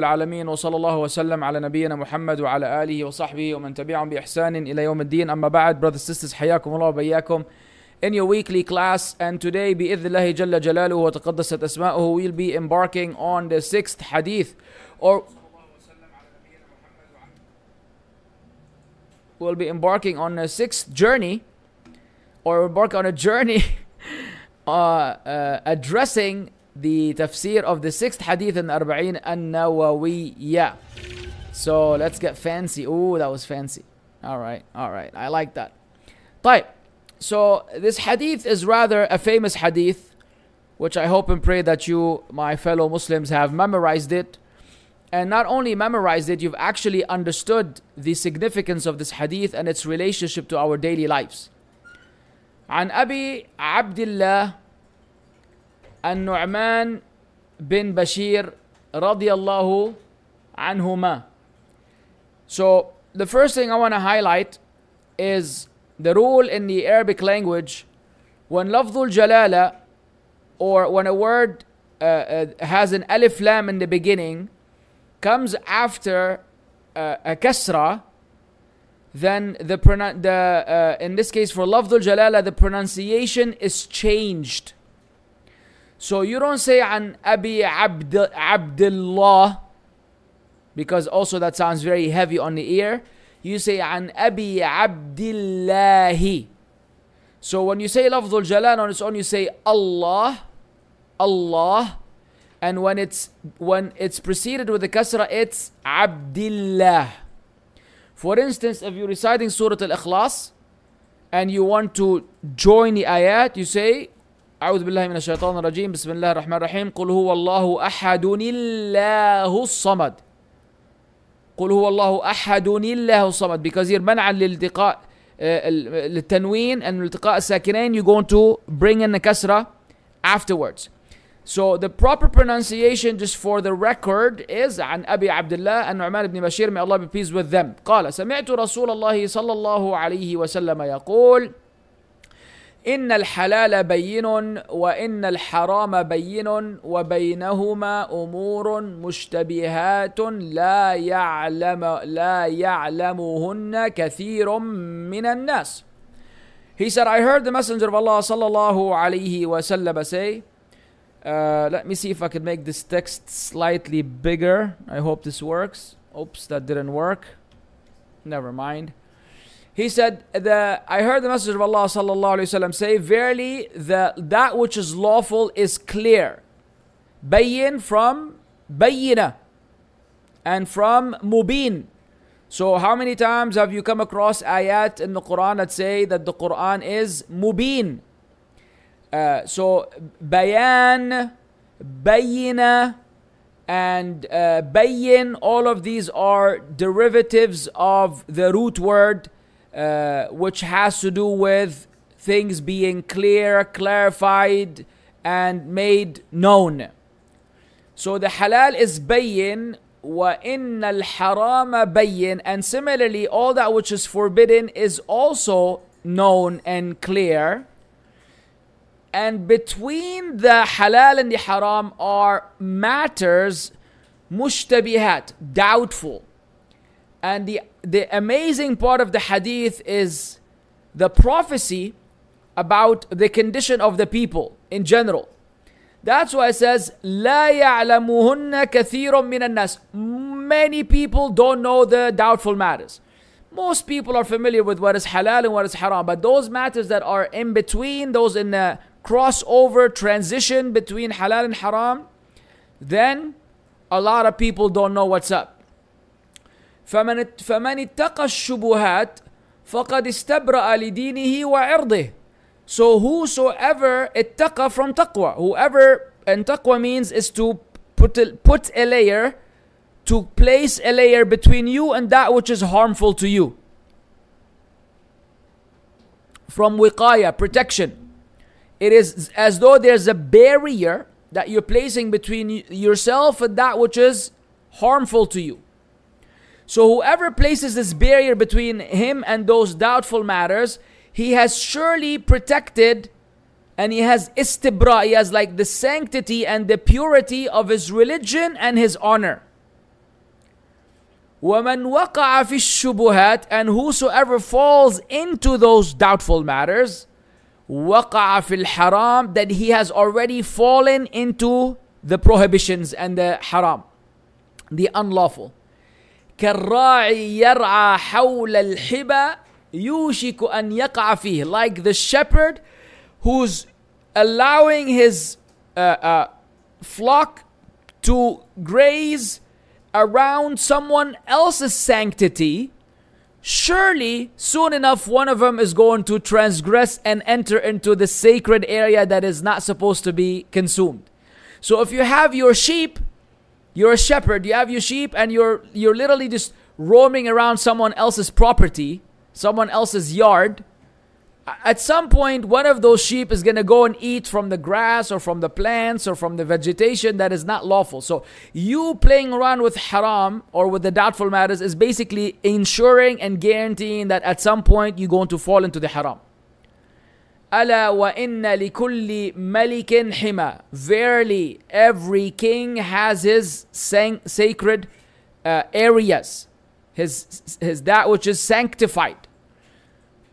العالمين وصلى الله وسلم على نبينا محمد وعلى آله وصحبه ومن تبعهم بإحسان إلى يوم الدين أما بعد brothers sisters حياكم الله وبياكم in your weekly class and today بإذن الله جل جلاله وتقدست أسماؤه we'll be embarking on the sixth hadith or we'll be embarking on a sixth journey or embark on a journey uh, uh, addressing the tafsir of the sixth hadith in Arba'in an-Nawawiyya. So let's get fancy. Ooh, that was fancy. All right, all right. I like that. طيب. So this hadith is rather a famous hadith, which I hope and pray that you, my fellow Muslims, have memorized it. And not only memorized it, you've actually understood the significance of this hadith and its relationship to our daily lives. عن أبي عبد الله النعمان بن بشير رضي الله عنهما. So the first thing I want to highlight is the rule in the Arabic language when lafzul jalala or when a word uh, uh, has an alif lam in the beginning comes after uh, a kasra then the, pronun- the uh, in this case for lafzul jalala the pronunciation is changed so you don't say an Abi Abd, Abdullah because also that sounds very heavy on the ear. You say an Abi Abdillahi. So when you say Lafzul Jalal on its own, you say Allah, Allah, and when it's when it's preceded with the kasra, it's Abdillah. For instance, if you're reciting Surah Al-Ikhlas and you want to join the ayat, you say أعوذ بالله من الشيطان الرجيم. بسم الله الرحمن الرحيم. قل هو الله أحد الله الصمد. قل هو الله أحد الله الصمد. Because here منعا للالتقاء للتنوين and التقاء الساكنين you're going to bring in the كسرة afterwards. So the proper pronunciation just for the record is عن أبي عبد الله النعمان بن بشير. May Allah be pleased with them. قال سمعت رسول الله صلى الله عليه وسلم يقول إن الحلال بين وإن الحرام بين وبينهما أمور مشتبهات لا يعلم لا يعلمهن كثير من الناس. He said, I heard the Messenger of Allah sallallahu alayhi wasallam say, uh, let me see if I can make this text slightly bigger. I hope this works. Oops, that didn't work. Never mind. He said, the, I heard the Messenger of Allah sallallahu alayhi wasallam say, Verily, the, that which is lawful is clear. Bayin from bayina and from mubin. So, how many times have you come across ayat in the Quran that say that the Quran is mubin? Uh, so, bayan, bayina, and uh, bayin, all of these are derivatives of the root word uh, which has to do with things being clear, clarified, and made known. So the halal is bayin, wa inna al harama bayin, and similarly, all that which is forbidden is also known and clear. And between the halal and the haram are matters mushtabihat, doubtful. And the, the amazing part of the hadith is the prophecy about the condition of the people in general. That's why it says, لا يعلمهن كثير من الناس. Many people don't know the doubtful matters. Most people are familiar with what is halal and what is haram, but those matters that are in between, those in the crossover transition between halal and haram, then a lot of people don't know what's up. فمن فمن اتقى الشبهات فقد استبرأ لدينه وعرضه. So whosoever اتقى from taqwa, whoever and taqwa means is to put a, put a layer, to place a layer between you and that which is harmful to you. From wiqaya, protection. It is as though there's a barrier that you're placing between yourself and that which is harmful to you. So whoever places this barrier between him and those doubtful matters, he has surely protected and he has istibra, he has like the sanctity and the purity of his religion and his honor. وَمَنْ وَقَعَ فِي الشُّبُهَاتِ And whosoever falls into those doubtful matters, وَقَعَ فِي الْحَرَامِ That he has already fallen into the prohibitions and the haram, the unlawful. كالراعي يرعى حول الحبى يوشك أن يقع فيه like the shepherd who's allowing his uh, uh, flock to graze around someone else's sanctity, surely soon enough one of them is going to transgress and enter into the sacred area that is not supposed to be consumed. So if you have your sheep, you're a shepherd, you have your sheep and you're you're literally just roaming around someone else's property, someone else's yard, at some point one of those sheep is going to go and eat from the grass or from the plants or from the vegetation that is not lawful. So you playing around with haram or with the doubtful matters is basically ensuring and guaranteeing that at some point you're going to fall into the haram ألا وإن لكل ملك حمى Verily, every king has his sacred uh, areas, his, his that which is sanctified.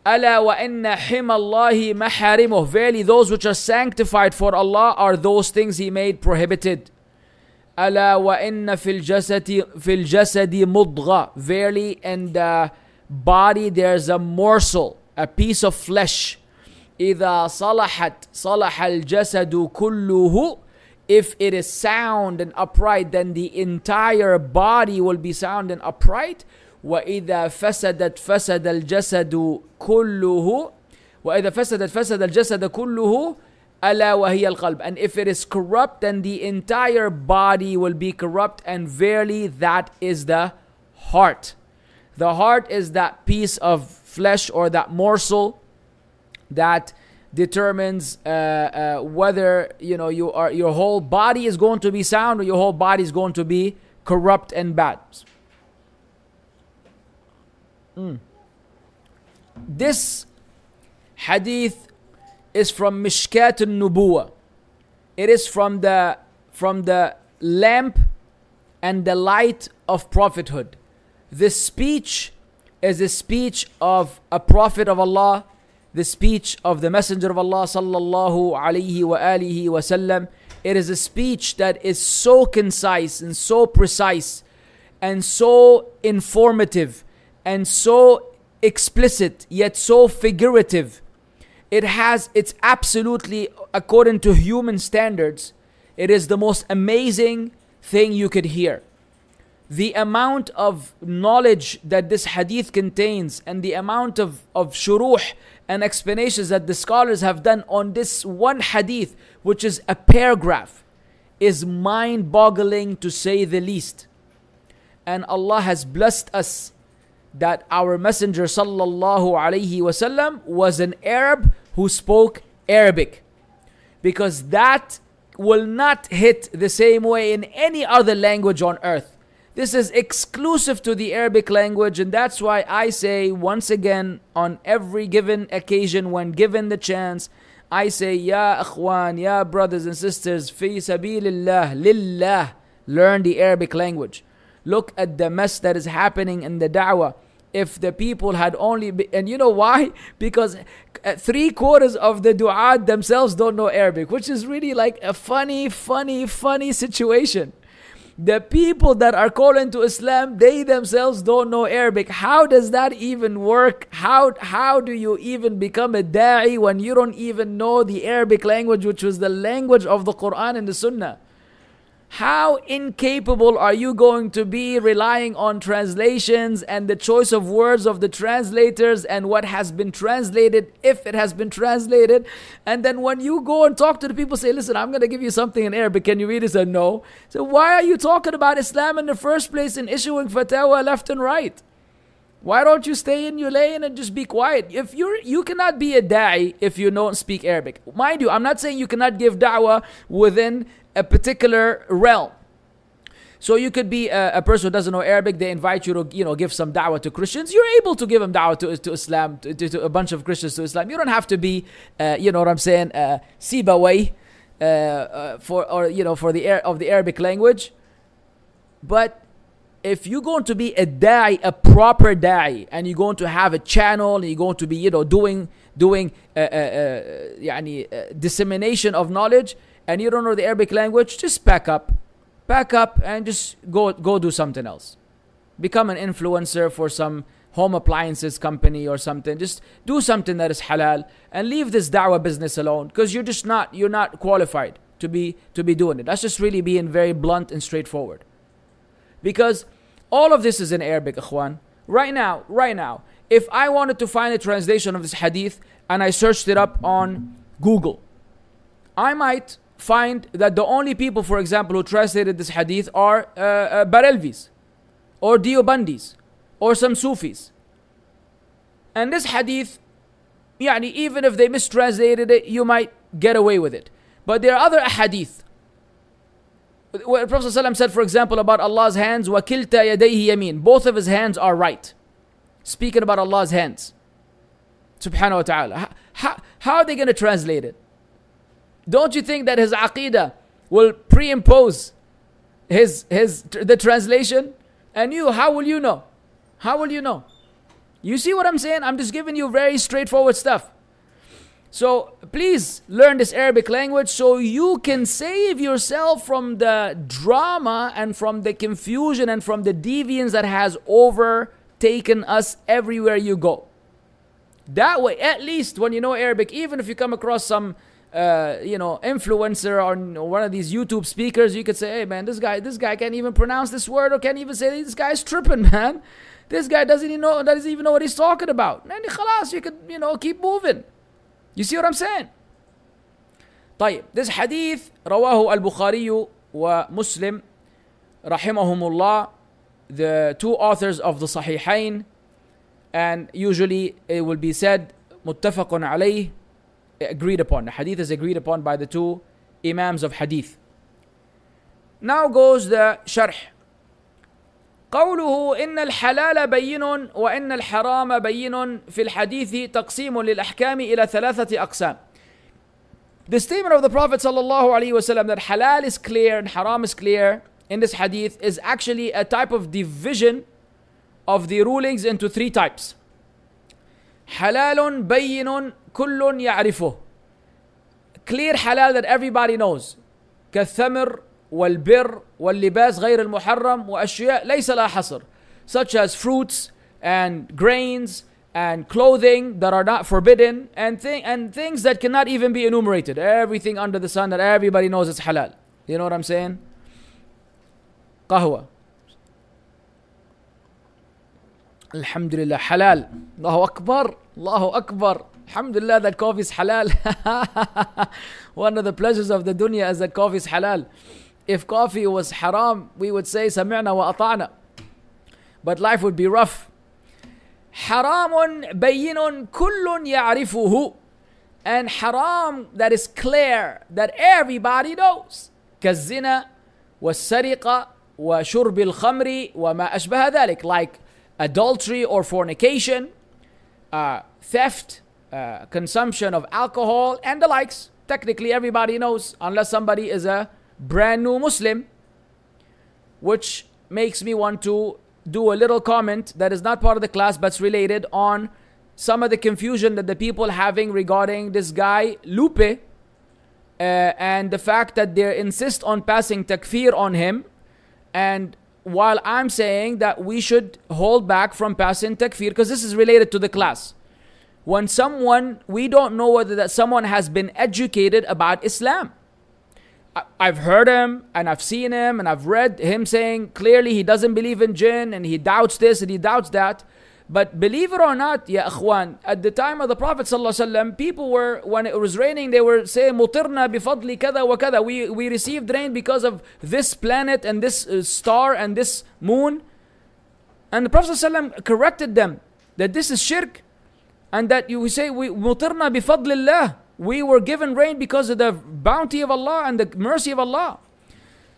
ألا وإن حمى الله محارمه Verily those which are sanctified for Allah are those things He made prohibited ألا وإن في الجسد في الجسد مضغة Verily in the body there's a morsel a piece of flesh إذا صلحت صلح الجسد كله if it is sound and upright then the entire body will be sound and upright وإذا فسدت فسد الجسد كله وإذا فسدت فسد الجسد كله ألا وهي القلب and if it is corrupt then the entire body will be corrupt and verily that is the heart the heart is that piece of flesh or that morsel that determines uh, uh, whether you know you are your whole body is going to be sound or your whole body is going to be corrupt and bad Mm. This hadith is from Mishkat al-Nubuwa. It is from the from the lamp and the light of prophethood. This speech is a speech of a prophet of Allah, the speech of the messenger of Allah sallallahu alaihi wa alihi wasallam. It is a speech that is so concise and so precise and so informative and so explicit yet so figurative. It has, it's absolutely, according to human standards, it is the most amazing thing you could hear. The amount of knowledge that this hadith contains and the amount of, of shuruh and explanations that the scholars have done on this one hadith, which is a paragraph, is mind boggling to say the least. And Allah has blessed us that our Messenger sallallahu alaihi wasallam was an Arab who spoke Arabic. Because that will not hit the same way in any other language on earth. This is exclusive to the Arabic language, and that's why I say once again on every given occasion when given the chance, I say, Ya akhwan, Ya brothers and sisters, fi sabilillah, lillah, learn the Arabic language. Look at the mess that is happening in the da'wah. If the people had only be, and you know why? Because uh, three quarters of the du'at themselves don't know arabic which is really like a funny funny funny situation the people that are calling to islam they themselves don't know arabic. How does that even work? How how do you even become a da'i when you don't even know the arabic language which was the language of the quran and the sunnah how incapable are you going to be relying on translations and the choice of words of the translators and what has been translated, if it has been translated? And then when you go and talk to the people, say, Listen, I'm going to give you something in Arabic. Can you read it? Say, No. So, why are you talking about Islam in the first place and issuing fatwa left and right? Why don't you stay in your lane and just be quiet? If you're you cannot be a da'i if you don't speak Arabic. Mind you, I'm not saying you cannot give da'wah within a particular realm. So you could be a, a, person who doesn't know Arabic. They invite you to, you know, give some da'wah to Christians. You're able to give them da'wah to, to Islam, to, to, to a bunch of Christians to Islam. You don't have to be, uh, you know what I'm saying, uh, Sibawayh, uh, uh, for or you know for the of the Arabic language. But if you're going to be a da'i, a proper da'i, and you're going to have a channel, and you're going to be, you know, doing doing uh, uh, uh, يعني, uh, dissemination of knowledge, and you don't know the Arabic language, just pack up, pack up, and just go go do something else. Become an influencer for some home appliances company or something. Just do something that is halal and leave this da'wah business alone because you're just not you're not qualified to be to be doing it. That's just really being very blunt and straightforward. Because all of this is in Arabic, ikhwan. Right now, right now, if I wanted to find a translation of this hadith and I searched it up on Google, I might find that the only people, for example, who translated this hadith are uh, uh, Barelvis or Deobandis or some Sufis. And this hadith, yani, even if they mistranslated it, you might get away with it. But there are other hadith. What Prophet ﷺ said, for example, about Allah's hands, وَكِلْتَ يَدَيْهِ يَمِينَ Both of his hands are right. Speaking about Allah's hands. Subhanahu wa ta'ala. How, how are they going to translate it? Don't you think that his aqidah will pre-impose his, his, the translation? And you, how will you know? How will you know? You see what I'm saying? I'm just giving you very straightforward stuff. So please learn this Arabic language so you can save yourself from the drama and from the confusion and from the deviance that has overtaken us everywhere you go. That way, at least when you know Arabic, even if you come across some uh, you know, influencer or one of these YouTube speakers, you could say, "Hey, man, this guy, this guy can't even pronounce this word, or can't even say this guy's tripping, man. This guy doesn't even know doesn't even know what he's talking about." And you could, you know, keep moving. You see what I'm saying? طيب this hadith رواه البخاري ومسلم رحمهم الله the two authors of the Sahihain and usually it will be said متفق عليه agreed upon the hadith is agreed upon by the two imams of hadith now goes the شرح قوله إن الحلال بين وإن الحرام بين في الحديث تقسيم للأحكام إلى ثلاثة أقسام. The statement of the Prophet صلى الله عليه وسلم that halal is clear and haram is clear in this hadith is actually a type of division of the rulings into three types. حلال بين كل يعرفه. Clear halal that everybody knows. كالثمر والبر واللباس غير المحرم وأشياء ليس لها حصر such as fruits and grains and clothing that are not forbidden and, thi- and things that cannot even be enumerated everything under the sun that everybody knows is halal you know what I'm saying قهوة الحمد لله حلال الله أكبر الله أكبر Alhamdulillah that coffee is halal. One of the pleasures of the dunya is that coffee is halal. If coffee was haram, we would say سمعنا وأطعنا. But life would be rough. حرام بين كل يعرفه and haram that is clear that everybody knows كالزنا والسرقة وشرب الخمر وما أشبه ذلك like adultery or fornication uh, theft uh, consumption of alcohol and the likes technically everybody knows unless somebody is a brand new Muslim, which makes me want to do a little comment that is not part of the class but's related on some of the confusion that the people having regarding this guy Lupe uh, and the fact that they insist on passing takfir on him. And while I'm saying that we should hold back from passing takfir because this is related to the class. When someone we don't know whether that someone has been educated about Islam I've heard him and I've seen him and I've read him saying clearly he doesn't believe in jinn and he doubts this and he doubts that. But believe it or not, ya akhwan, at the time of the Prophet people were, when it was raining, they were saying, Mutirna bifadli kada wa kada. We, we received rain because of this planet and this uh, star and this moon. And the Prophet corrected them that this is shirk and that you say, we Mutirna bifadlillah we were given rain because of the bounty of Allah and the mercy of Allah.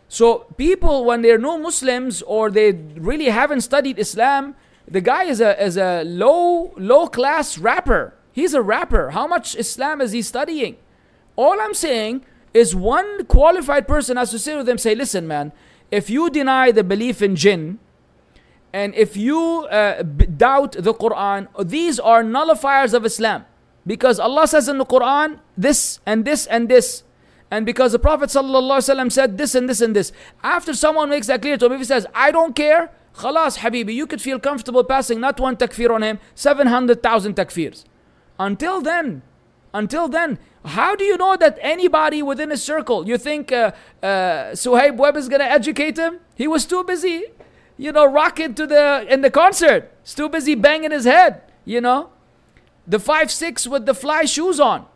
So people, when they're no Muslims or they really haven't studied Islam, the guy is a is a low low class rapper. He's a rapper. How much Islam is he studying? All I'm saying is one qualified person has to sit with them say, listen, man, if you deny the belief in jinn, And if you uh, doubt the Quran, these are nullifiers of Islam. Because Allah says in the Quran this and this and this. And because the Prophet said this and this and this. After someone makes that clear to him, if he says, I don't care, khalas, Habibi, you could feel comfortable passing not one takfir on him, 700,000 takfirs. Until then, until then, how do you know that anybody within a circle, you think uh, uh, Suhaib Webb is going to educate him? He was too busy you know, rocking to the in the concert. He's too busy banging his head, you know. The five six with the fly shoes on.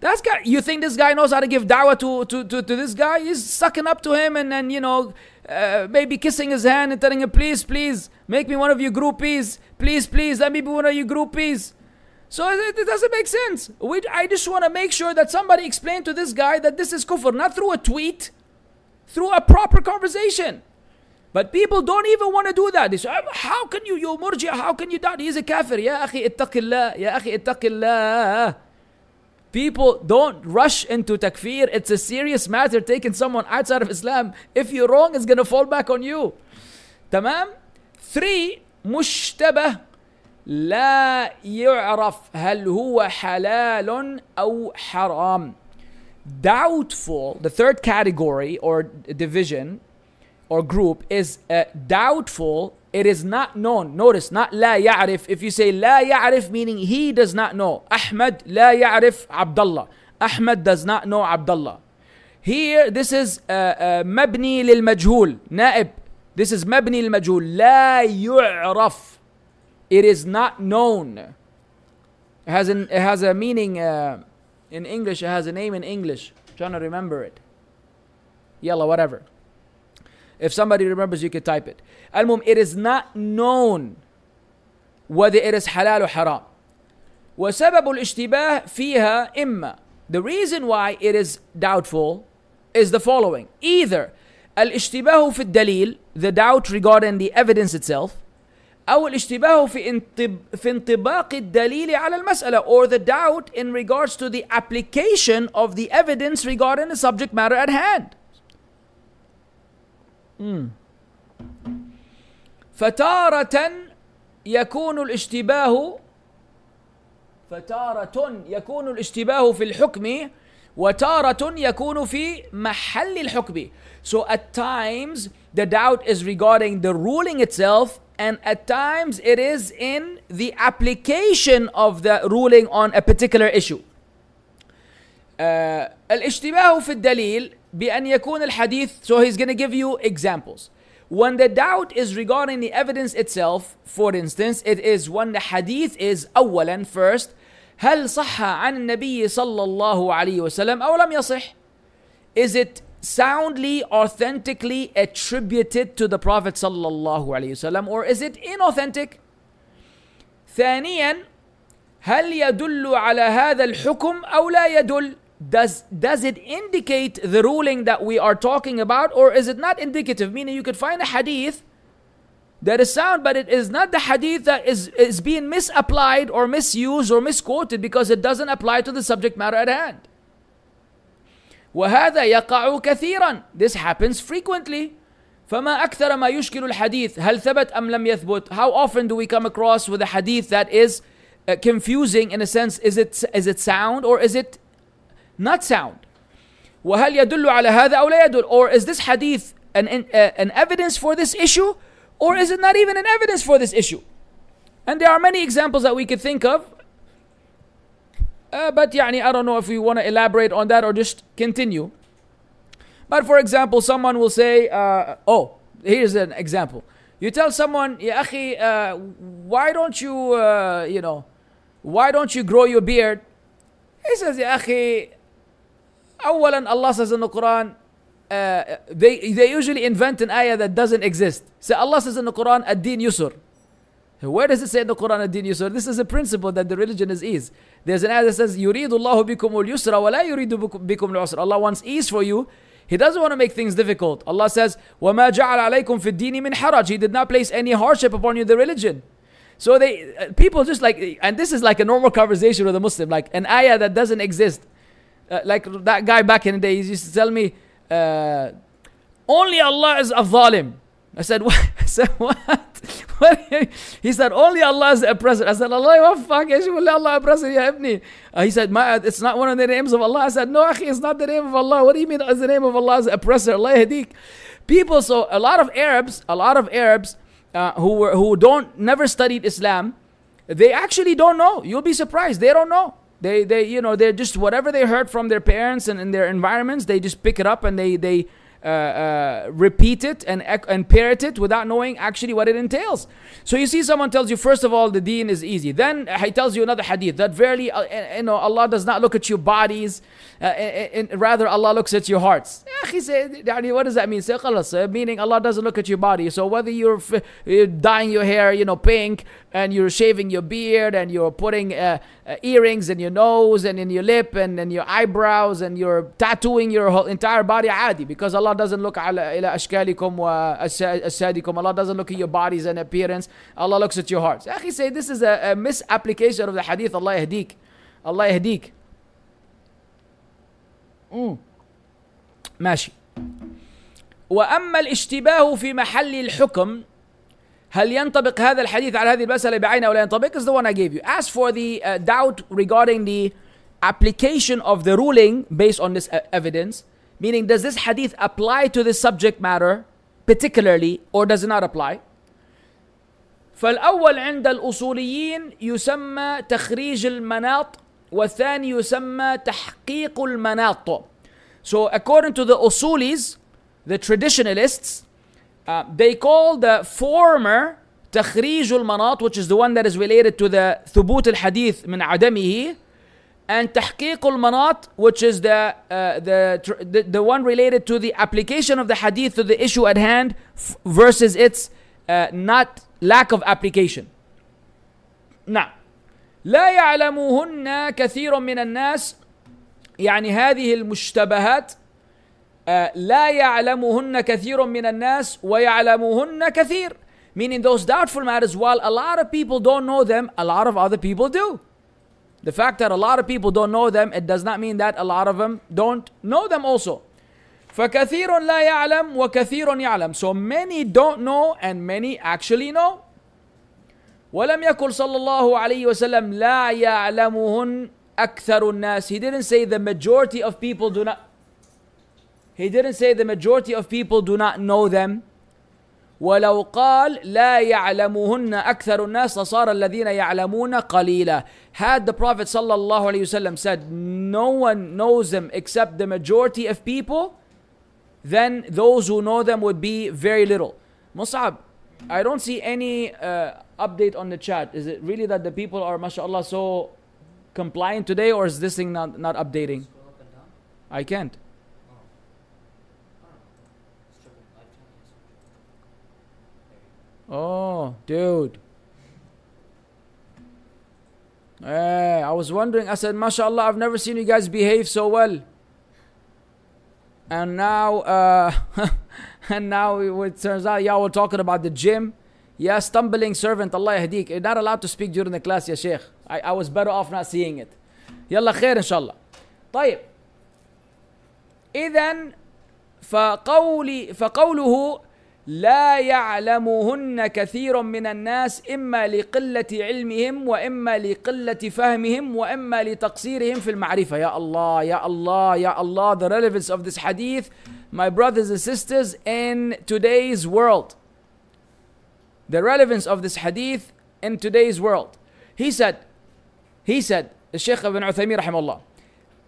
That's guy. You think this guy knows how to give dawah to, to, to, to this guy? He's sucking up to him and then you know, uh, maybe kissing his hand and telling him, "Please, please, make me one of your groupies. Please, please, let me be one of your groupies." So it, it doesn't make sense. We, I just want to make sure that somebody explained to this guy that this is kufr, not through a tweet, through a proper conversation. But people don't even want to do that. They say, how can you, you murji, how can you doubt? He's a kafir. Ya akhi ittaqillah, ya akhi ittaqillah. People don't rush into takfir. It's a serious matter taking someone outside of Islam. If you're wrong, it's going to fall back on you. Tamam? Three, مشتبه لا يعرف هل هو حلال أو حرام. Doubtful, the third category or division or group is uh, doubtful, it is not known. Notice, not la ya'rif. If you say la ya'rif, meaning he does not know. Ahmad la ya'rif Abdullah. Ahmad does not know Abdullah. Here, this is uh, uh, lil majhul, naib. This is mabni lil majhul. La yu'raf. It is not known. It has, an, it has a meaning uh, in English, it has a name in English. I'm trying to remember it. Yalla, whatever. If somebody remembers, you could type it. Al-Mum, it is not known whether it is halal or haram. وسبب الاشتباه فيها إما The reason why it is doubtful is the following. Either الاشتباه في الدليل, the doubt regarding the evidence itself, أو الاشتباه في انطب... في انطباق الدليل على المسألة or the doubt in regards to the application of the evidence regarding the subject matter at hand. فتارة يكون الاشتباه فتارة يكون الاشتباه في الحكم وتارة يكون في محل الحكم. So at times the doubt is regarding the ruling itself and at times it is in the application of the ruling on a particular issue. Uh, الاشتباه في الدليل بأن يكون الحديث so he's going to give you examples when the doubt is regarding the evidence itself for instance it is when the hadith is أولا first هل صح عن النبي صلى الله عليه وسلم أو لم يصح is it soundly authentically attributed to the prophet صلى الله عليه وسلم or is it inauthentic ثانيا هل يدل على هذا الحكم أو لا يدل does does it indicate the ruling that we are talking about or is it not indicative meaning you could find a hadith that is sound but it is not the hadith that is is being misapplied or misused or misquoted because it doesn't apply to the subject matter at hand وهذا يقع كثيرا this happens frequently فما أكثر ما يشكل الحديث هل ثبت أم لم يثبت how often do we come across with a hadith that is uh, confusing in a sense is it is it sound or is it not sound وهل يدل على هذا أو لا يدل or is this hadith an, an, uh, an evidence for this issue or is it not even an evidence for this issue and there are many examples that we could think of uh, but يعني I don't know if we want to elaborate on that or just continue but for example someone will say uh, oh here's an example you tell someone يا أخي uh, why don't you uh, you know why don't you grow your beard he says يا أخي اولا Allah says in the Quran uh, they they usually invent an ayah that doesn't exist so Allah says in the Quran ad-din yusur where does it say in the Quran ad-din yusur this is a principle that the religion is ease there's an ayah that says يريد الله بكم اليسر ولا يريد بكم العسر Allah wants ease for you he doesn't want to make things difficult Allah says وما جعل عليكم في الدين من حرج he did not place any hardship upon you the religion so they uh, people just like and this is like a normal conversation with a Muslim like an ayah that doesn't exist uh, like that guy back in the day, he used to tell me, uh, only Allah is a zalim. I said, what? I said, what? He said, only Allah is the oppressor. I said, Allah what fuck Allah oppressor ya ibni. Uh, he said, My, it's not one of the names of Allah. I said, no, akhi, it's not the name of Allah. What do you mean it's the name of Allah is the oppressor? Allah hadik. People, so a lot of Arabs, a lot of Arabs uh, who were who don't never studied Islam, they actually don't know. You'll be surprised. They don't know. They they you know they're just whatever they heard from their parents and in their environments, they just pick it up and they they uh, uh repeat it and, and parrot it without knowing actually what it entails. So you see, someone tells you, first of all, the deen is easy. Then uh, he tells you another hadith that verily, uh, eh, you know, Allah does not look at your bodies, and, and rather Allah looks at your hearts. He said, what does that mean? Say, meaning Allah doesn't look at your body. So whether you're, you're dyeing your hair, you know, pink, and you're shaving your beard, and you're putting uh, uh, earrings in your nose, and in your lip, and in your eyebrows, and you're tattooing your whole entire body, adi, because Allah doesn't look على إلى أشكالكم وأجسادكم Allah doesn't look at your bodies and appearance Allah looks at your hearts أخي say this is a, a misapplication of the hadith Allah يهديك Allah يهديك mm. ماشي وأما الاشتباه في محل الحكم هل ينطبق هذا الحديث على هذه المسألة بعينها ولا ينطبق is the one I gave you. As for the uh, doubt regarding the application of the ruling based on this uh, evidence, meaning does this hadith apply to this subject matter particularly or does it not apply? فالأول عند الأصوليين يسمى تخريج المناط والثاني يسمى تحقيق المناط. So according to the Usulis, the traditionalists, uh, they call the former تخريج المناط which is the one that is related to the ثبوت الحديث من عدمه and تحقيق المناط which is the, uh, the, the, the one related to the application of the hadith to the issue at hand versus its uh, not lack of application نعم لا يعلمهن كثير من الناس يعني هذه المشتبهات لا يعلمهن كثير من الناس ويعلمهن كثير meaning those doubtful matters while a lot of people don't know them a lot of other people do the fact that a lot of people don't know them it does not mean that a lot of them don't know them also فكثير لا يعلم وكثير يعلم so many don't know and many actually know ولم يقل صلى الله عليه وسلم لا يعلمهن أكثر الناس he didn't say the majority of people do not He didn't say the majority of people do not know them. ولو قال لا يعلمهن أكثر الناس لصار الذين يعلمون قليلا. Had the Prophet صلى الله عليه وسلم said no one knows them except the majority of people, then those who know them would be very little. Mus'ab, I don't see any uh, update on the chat. Is it really that the people are, mashallah, so compliant today, or is this thing not, not updating? I can't. Oh, dude. Hey, I was wondering. I said, MashaAllah, I've never seen you guys behave so well. And now, uh, and now it turns out y'all were talking about the gym. Yeah, stumbling servant, Allah yahdik. You're not allowed to speak during the class, ya Sheikh. I, I was better off not seeing it. يلا خير إن شاء الله. طيب. إذا فقولي فقوله لا يعلمهن كثير من الناس اما لقله علمهم واما لقله فهمهم واما لتقصيرهم في المعرفه يا الله يا الله يا الله the relevance of this hadith my brothers and sisters in today's world the relevance of this hadith in today's world he said he said the Sheikh ibn Uthaymeen rahimahullah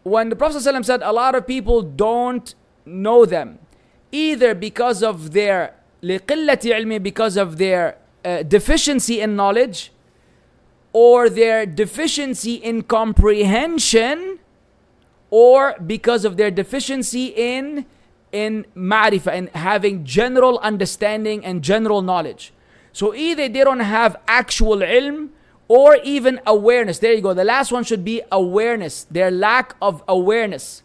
when the Prophet ﷺ said a lot of people don't know them either because of their لقلة علم because of their uh, deficiency in knowledge or their deficiency in comprehension or because of their deficiency in in ma'rifah and having general understanding and general knowledge so either they don't have actual ilm or even awareness there you go the last one should be awareness their lack of awareness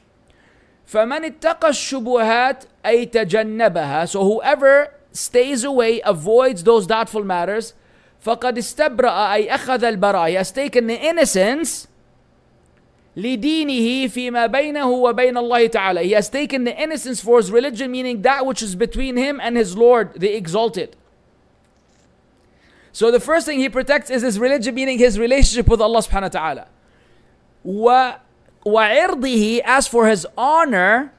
فمن اتقى الشبهات أي تجنبها so whoever stays away, avoids those doubtful matters, فقد استبرأ أي أخذ البراء. He has taken the innocence لدينه فيما بينه وبين الله تعالى. He has taken the innocence for his religion, meaning that which is between him and his Lord, the exalted. So the first thing he protects is his religion, meaning his relationship with Allah subhanahu wa ta'ala. و وعرضه, as for his honor,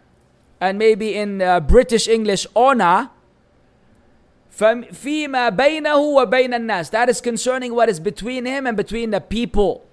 and maybe in uh, British English, honor, فيما بينه وبين الناس. That is concerning what is between him and between the people.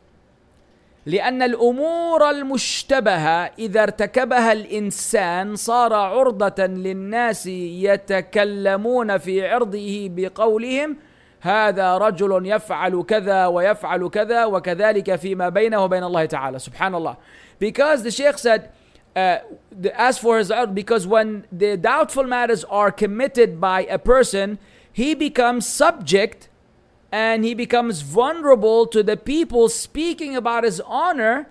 لأن الأمور المشتبهة إذا ارتكبها الإنسان صار عرضة للناس يتكلمون في عرضه بقولهم هذا رجل يفعل كذا ويفعل كذا وكذلك فيما بينه وبين الله تعالى سبحان الله because the sheikh said uh, the, as for his because when the doubtful matters are committed by a person he becomes subject and he becomes vulnerable to the people speaking about his honor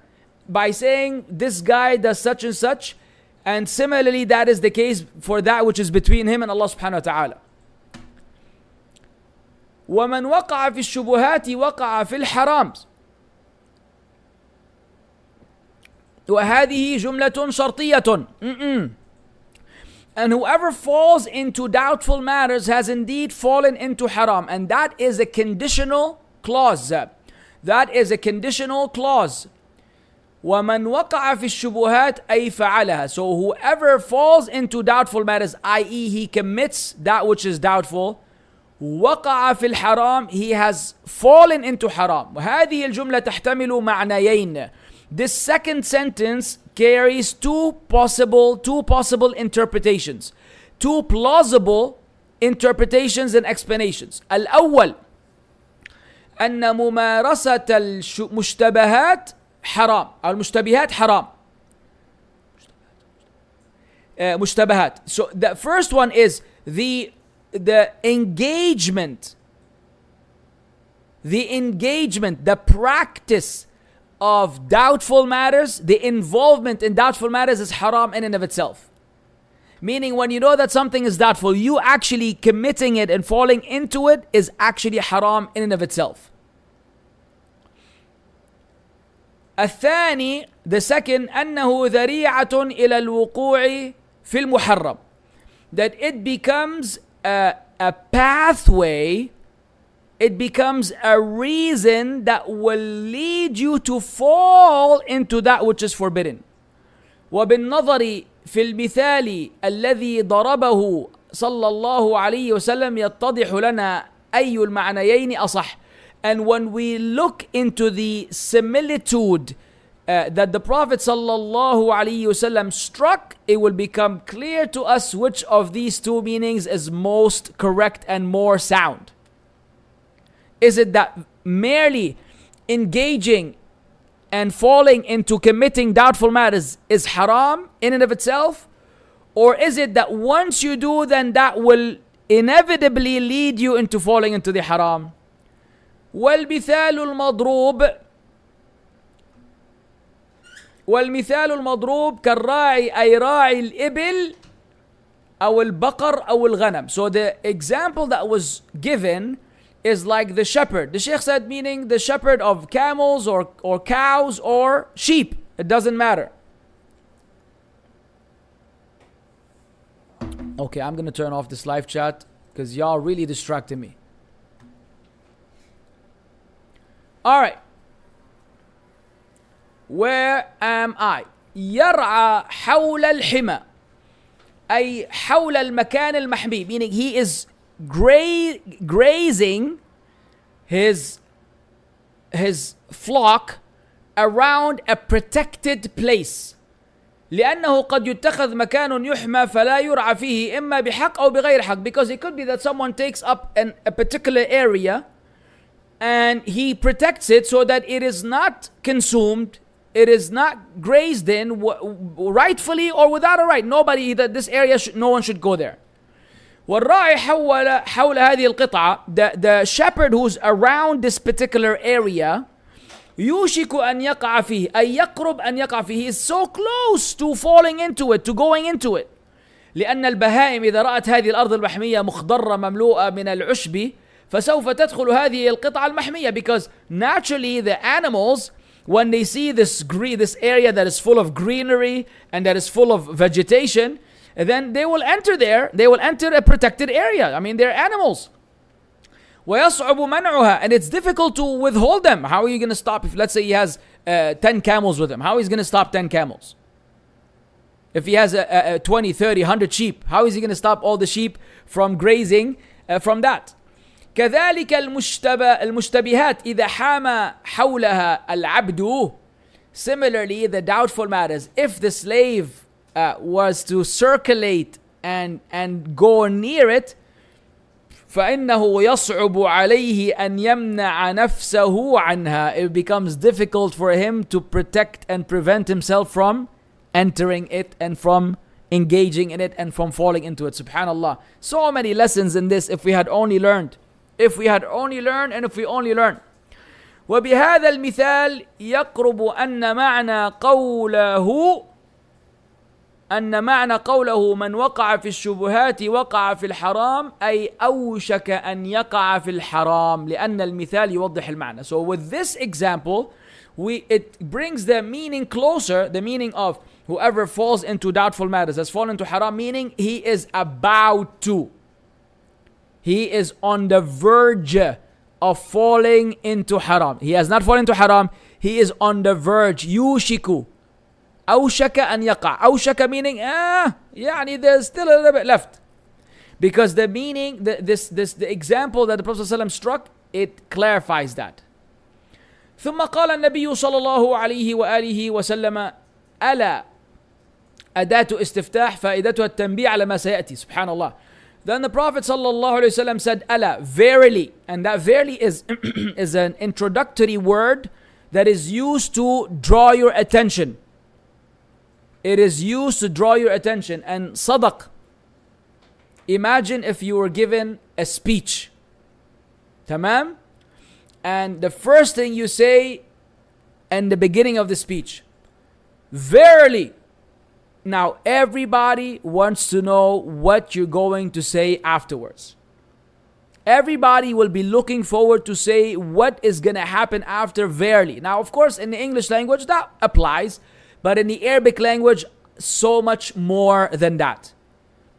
by saying this guy does such and such and similarly that is the case for that which is between him and Allah subhanahu wa ta'ala ومن وقع في الشبهات وقع في الحرام وهذه جملة شرطية. And whoever falls into doubtful matters has indeed fallen into haram. And that is a conditional clause. That is a conditional clause. ومن وقع في الشبهات أي فعلها. So whoever falls into doubtful matters, i.e. he commits that which is doubtful, وقع في الحرام he has fallen into haram. وهذه الجملة تحتمل معنيين. This second sentence carries two possible two possible interpretations two plausible interpretations and explanations الأول أن ممارسة المشتبهات حرام أو المشتبهات حرام مشتبهات so the first one is the the engagement the engagement the practice of doubtful matters, the involvement in doubtful matters is haram in and of itself. Meaning, when you know that something is doubtful, you actually committing it and falling into it is actually haram in and of itself. الثاني the second أنه ذريعة إلى الوقوع في المحرم that it becomes a, a pathway it becomes a reason that will lead you to fall into that which is forbidden. وبالنظر في المثال الذي ضربه صلى الله عليه وسلم يتضح لنا أي المعنيين أصح. And when we look into the similitude uh, that the Prophet sallallahu alaihi wasallam struck, it will become clear to us which of these two meanings is most correct and more sound. Is it that merely engaging and falling into committing doubtful matters is haram in and of itself? Or is it that once you do, then that will inevitably lead you into falling into the haram? والمثال المضروب والمثال المضروب كالراعي أي راعي الإبل أو البقر أو الغنم. So the example that was given is like the shepherd. The Sheikh said, meaning the shepherd of camels or, or cows or sheep. It doesn't matter. Okay, I'm gonna turn off this live chat because y'all really distracting me. All right. Where am I? يرعى حول الحمى أي حول المكان المحمي meaning he is gra- grazing his his flock around a protected place لأنه قد يتخذ مكان يحمى فلا يرعى فيه إما بحق أو بغير حق because it could be that someone takes up an, a particular area and he protects it so that it is not consumed it is not grazed in rightfully or without a right nobody that this area should, no one should go there والراعي حول حول هذه القطعة the, the shepherd who's around this particular area يوشك أن يقع فيه أي يقرب أن يقع فيه is so close to falling into it to going into it لأن البهائم إذا رأت هذه الأرض المحمية مخضرة مملوءة من العشب فسوف تدخل هذه القطعة المحمية because naturally the animals when they see this green, this area that is full of greenery and that is full of vegetation, then they will enter there. They will enter a protected area. I mean, they're animals. ويصعب منعها and it's difficult to withhold them. How are you going to stop if let's say he has uh, 10 camels with him? How is he going to stop 10 camels? If he has a, a, a 20, 30, 100 sheep, how is he going to stop all the sheep from grazing uh, from that? كذلك المشتبه المشتبهات إذا حام حولها العبد Similarly, the doubtful matters. If the slave uh, was to circulate and and go near it, فإنه يصعب عليه أن يمنع نفسه عنها. It becomes difficult for him to protect and prevent himself from entering it and from engaging in it and from falling into it. Subhanallah. So many lessons in this if we had only learned. If we had only learned and if we only learned. وبهذا المثال يقرب أن معنى قوله أن معنى قوله من وقع في الشبهات وقع في الحرام أي أوشك أن يقع في الحرام لأن المثال يوضح المعنى. So with this example, we it brings the meaning closer, the meaning of whoever falls into doubtful matters has fallen into haram, meaning he is about to. He is on the verge of falling into haram. He has not fallen into haram, he is on the verge. Yushiku. أوشك أن يقع. أوشك meaning, ah, يعني there's still a little bit left. Because the meaning, the, this, this, the example that the Prophet ﷺ struck, it clarifies that. ثم قال النبي صلى الله عليه وآله وسلم ألا أداة استفتاح فائدتها التنبيه على ما سيأتي سبحان الله Then the Prophet ﷺ said, Allah, verily, and that verily is, is an introductory word that is used to draw your attention. It is used to draw your attention. And sadaq, imagine if you were given a speech. Tamam? And the first thing you say in the beginning of the speech, verily, now, everybody wants to know what you're going to say afterwards. Everybody will be looking forward to say what is going to happen after verily. Now, of course, in the English language, that applies, but in the Arabic language, so much more than that.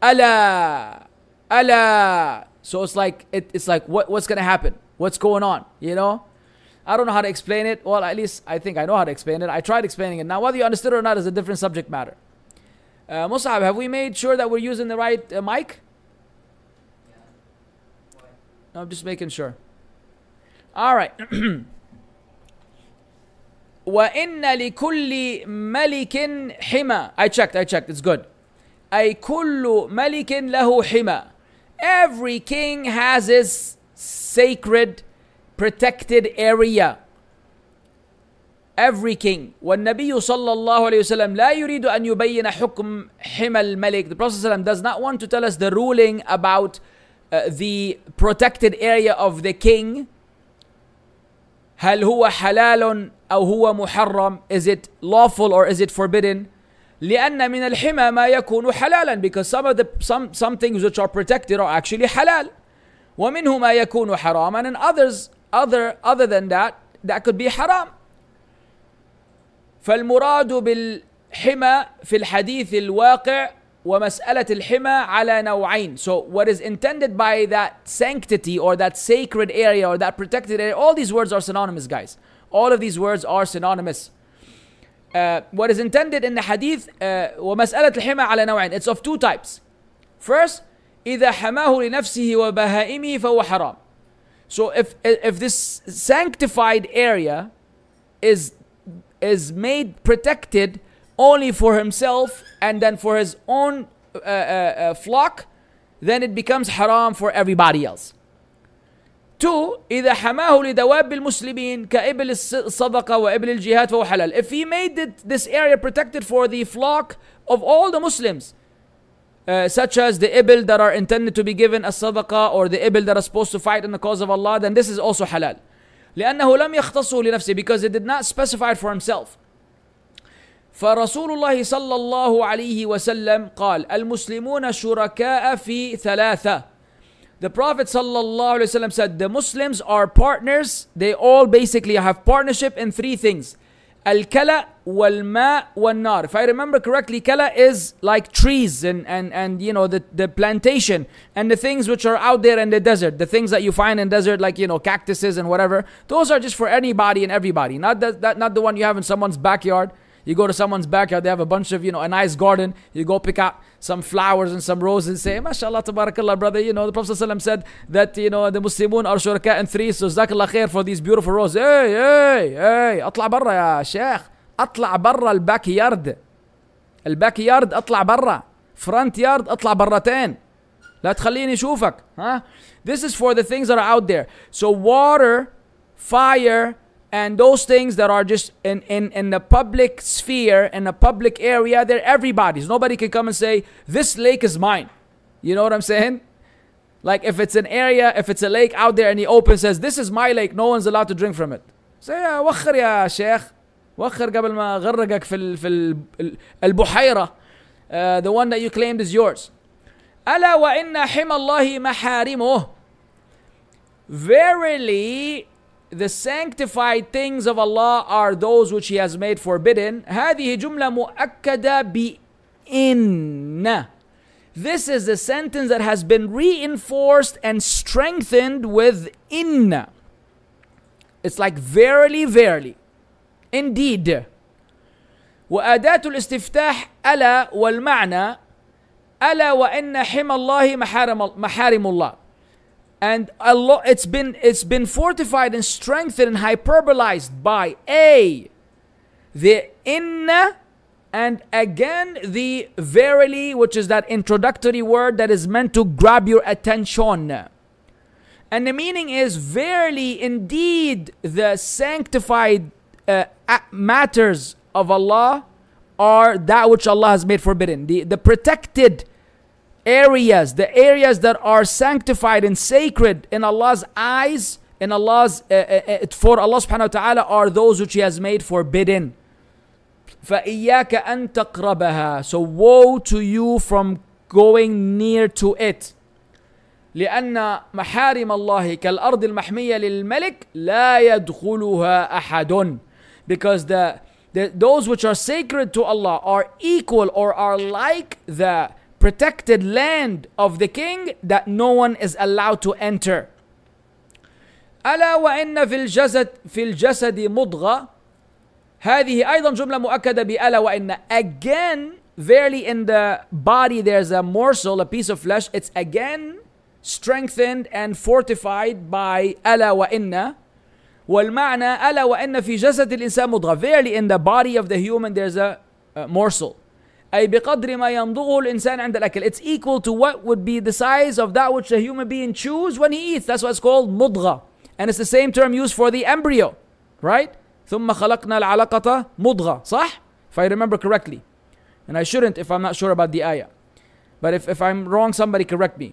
Allah, Allah. So it's like it, it's like what, what's going to happen? What's going on? You know? I don't know how to explain it. Well, at least I think I know how to explain it. I tried explaining it. Now, whether you understood it or not is a different subject matter. Uh, Musab, have we made sure that we're using the right uh, mic? No, I'm just making sure. All right. وإن لكل ملك حمى I checked, I checked, it's good. أي كل ملك له حمى Every king has his sacred, protected area. every king والنبي صلى الله عليه وسلم لا يريد أن يبين حكم حمى الملك the Prophet does not want to tell us the ruling about uh, the protected area of the king هل هو حلال أو هو محرم is it lawful or is it forbidden لأن من الحمى ما يكون حلالا because some of the some some things which are protected are actually حلال ومنه ما يكون حراما and others other other than that that could be haram فالمراد بالحمى في الحديث الواقع ومسألة الحمى على نوعين. So what is intended by that sanctity or that sacred area or that protected area, all these words are synonymous, guys. All of these words are synonymous. Uh, what is intended in the hadith uh, ومسألة الحمى على نوعين. It's of two types. First, إذا حماه لنفسه وبهائمه فهو حرام. So if if this sanctified area is is made protected only for himself and then for his own uh, uh, uh, flock, then it becomes haram for everybody else. Two, إذا حماه لدواب المسلمين كإبل الصدقة وإبل الجهاد فهو حلال. If he made it, this area protected for the flock of all the Muslims, uh, such as the ibil that are intended to be given as sadaqah or the ibil that are supposed to fight in the cause of Allah, then this is also halal. لأنه لم يختصه لنفسه because it did not specify it for himself فرسول الله صلى الله عليه وسلم قال المسلمون شركاء في ثلاثة the Prophet ﷺ said, The Muslims are partners. They all basically have partnership in three things Al Kala, Wal Ma, Wal Nar. If I remember correctly, Kala is like trees and, and, and you know, the, the plantation and the things which are out there in the desert. The things that you find in desert, like, you know, cactuses and whatever. Those are just for anybody and everybody, not, the, that, not the one you have in someone's backyard. You go to someone's backyard, they have a bunch of, you know, a nice garden. You go pick out some flowers and some roses and say, MashaAllah, tabarakallah, brother. You know, the Prophet ﷺ said that, you know, the Muslimun are shuraka in three. So, jazakallah khair for these beautiful roses. Hey, hey, hey, اطلع برا يا شيخ. اطلع برا الباك يارد. الباك يارد اطلع برا. فرونت يارد اطلع برتين. لا تخليني اشوفك. Huh? This is for the things that are out there. So, water, fire, and those things that are just in, in, in the public sphere, in the public area, they're everybody's. Nobody can come and say, This lake is mine. You know what I'm saying? Like if it's an area, if it's a lake out there and the open says, This is my lake, no one's allowed to drink from it. Say, yeah, وخر يا شيخ. وخر قبل ما غرقك في ال في ال البحيرة. Uh, the one that you claimed is yours. ألا وإن حمى الله محارمه. Verily, the sanctified things of Allah are those which He has made forbidden. هذه جملة مؤكدة بإن. This is the sentence that has been reinforced and strengthened with inna. It's like verily, verily. Indeed. وأداة الاستفتاح ألا والمعنى ألا وإن حمى الله محارم محارم الله and Allah, it's been it's been fortified and strengthened and hyperbolized by a the inna and again the verily which is that introductory word that is meant to grab your attention. And the meaning is verily indeed the sanctified uh, matters of Allah are that which Allah has made forbidden. The the protected areas, the areas that are sanctified and sacred in Allah's eyes, in Allah's uh, uh, for Allah subhanahu wa ta'ala are those which He has made forbidden. فَإِيَّاكَ أَن تَقْرَبَهَا So woe to you from going near to it. لأن محارم الله كالأرض المحمية للملك لا يدخلها أحد because the, the those which are sacred to Allah are equal or are like the protected land of the king that no one is allowed to enter. ألا وإن في الجسد في الجسد مضغة هذه أيضا جملة مؤكدة بألا وإن again verily in the body there's a morsel a piece of flesh it's again strengthened and fortified by ألا وإن والمعنى ألا وإن في جسد الإنسان مضغة verily in the body of the human there's a, a morsel أي بقدر ما يمضغه الإنسان عند الأكل it's equal to what would be the size of that which the human being chews when he eats that's why it's called مضغة and it's the same term used for the embryo right ثم خلقنا العلقة مضغة صح if I remember correctly and I shouldn't if I'm not sure about the ayah but if, if I'm wrong somebody correct me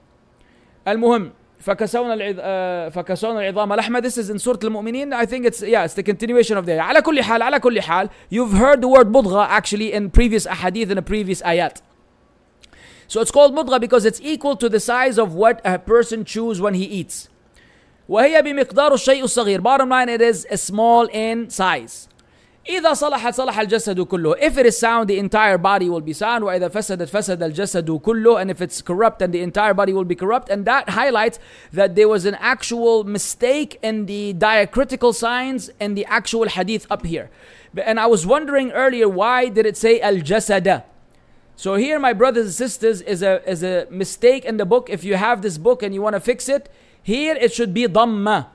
المهم فكسونا العظ... uh, فكسونا العظام لحمة this is in سورة المؤمنين I think it's yeah it's the continuation of the على كل حال على كل حال you've heard the word مضغة actually in previous ahadith in the previous ayat so it's called مضغة because it's equal to the size of what a person chews when he eats وهي بمقدار الشيء الصغير bottom line it is small in size إذا صلحت صلح الجسد كله if it is sound the entire body will be sound وإذا فسدت فسد الجسد كله and if it's corrupt then the entire body will be corrupt and that highlights that there was an actual mistake in the diacritical signs in the actual hadith up here and I was wondering earlier why did it say al-jasada so here my brothers and sisters is a is a mistake in the book if you have this book and you want to fix it here it should be dhamma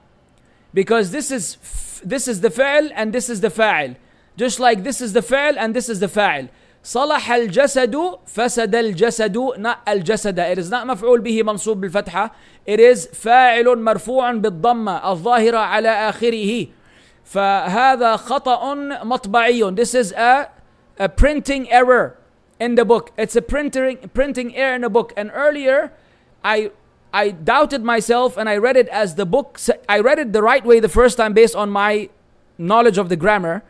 because this is this is the فعل and this is the فاعل just like this is the فعل and this is the فاعل صلح الجسد فسد الجسد not الجسد it is not مفعول به منصوب بالفتحة it is فاعل مرفوع بالضمة الظاهرة على آخره فهذا خطأ مطبعي this is a, a printing error in the book it's a printing printing error in the book and earlier I I doubted myself and I read it as the book. I read it the right way the first time based on my knowledge of the grammar.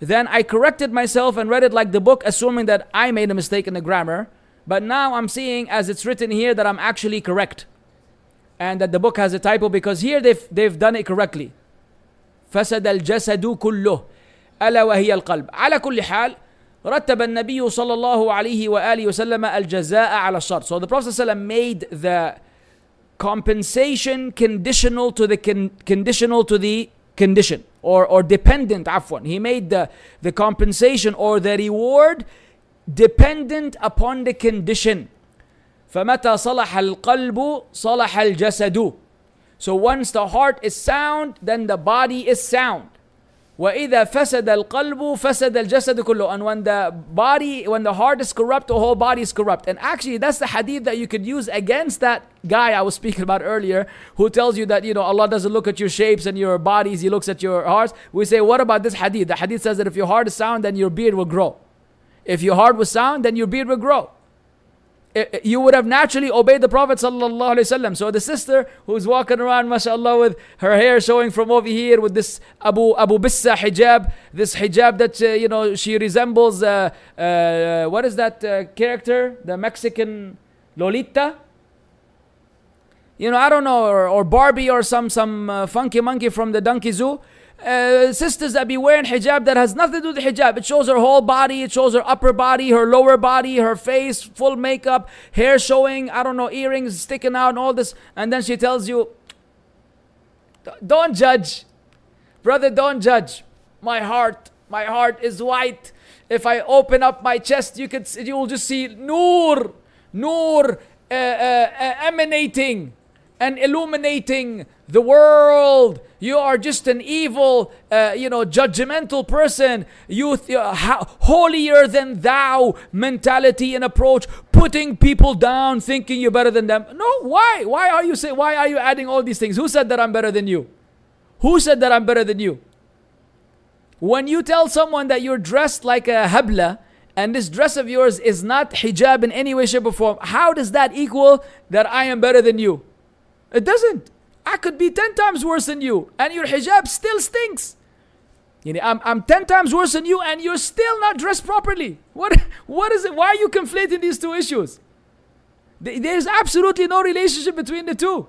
Then I corrected myself and read it like the book, assuming that I made a mistake in the grammar. But now I'm seeing, as it's written here, that I'm actually correct. And that the book has a typo because here they've, they've done it correctly. فسد الجسد كله ألا وهي القلب على كل حال رتب النبي صلى الله عليه وآله وسلم الجزاء على الشرط so the Prophet ﷺ made the compensation conditional to the con- conditional to the condition or or dependent عفوا he made the the compensation or the reward dependent upon the condition فمتى صلح القلب صلح الجسد so once the heart is sound then the body is sound وإذا فسد القلب فسد الجسد كله and when the body when the heart is corrupt the whole body is corrupt and actually that's the hadith that you could use against that guy I was speaking about earlier who tells you that you know Allah doesn't look at your shapes and your bodies he looks at your hearts we say what about this hadith the hadith says that if your heart is sound then your beard will grow if your heart was sound then your beard will grow you would have naturally obeyed the Prophet sallallahu. So the sister who's walking around, mashallah, with her hair showing from over here, with this Abu Abu Bissa hijab, this hijab that uh, you know she resembles. Uh, uh, what is that uh, character? The Mexican Lolita. You know, I don't know, or, or Barbie, or some some uh, funky monkey from the Donkey Zoo uh, sisters that be wearing hijab that has nothing to do with hijab. It shows her whole body, it shows her upper body, her lower body, her face, full makeup, hair showing, I don't know, earrings sticking out, and all this. And then she tells you, Don't judge. Brother, don't judge. My heart, my heart is white. If I open up my chest, you could you will just see Noor, Noor uh, uh, uh emanating and illuminating the world. You are just an evil, uh, you know, judgmental person. You th- uh, holier than thou mentality and approach, putting people down, thinking you're better than them. No, why? Why are you say? Why are you adding all these things? Who said that I'm better than you? Who said that I'm better than you? When you tell someone that you're dressed like a habla, and this dress of yours is not hijab in any way, shape, or form, how does that equal that I am better than you? It doesn't. I could be 10 times worse than you, and your hijab still stinks. You know, I'm, I'm 10 times worse than you, and you're still not dressed properly. What, what is it? Why are you conflating these two issues? There's absolutely no relationship between the two.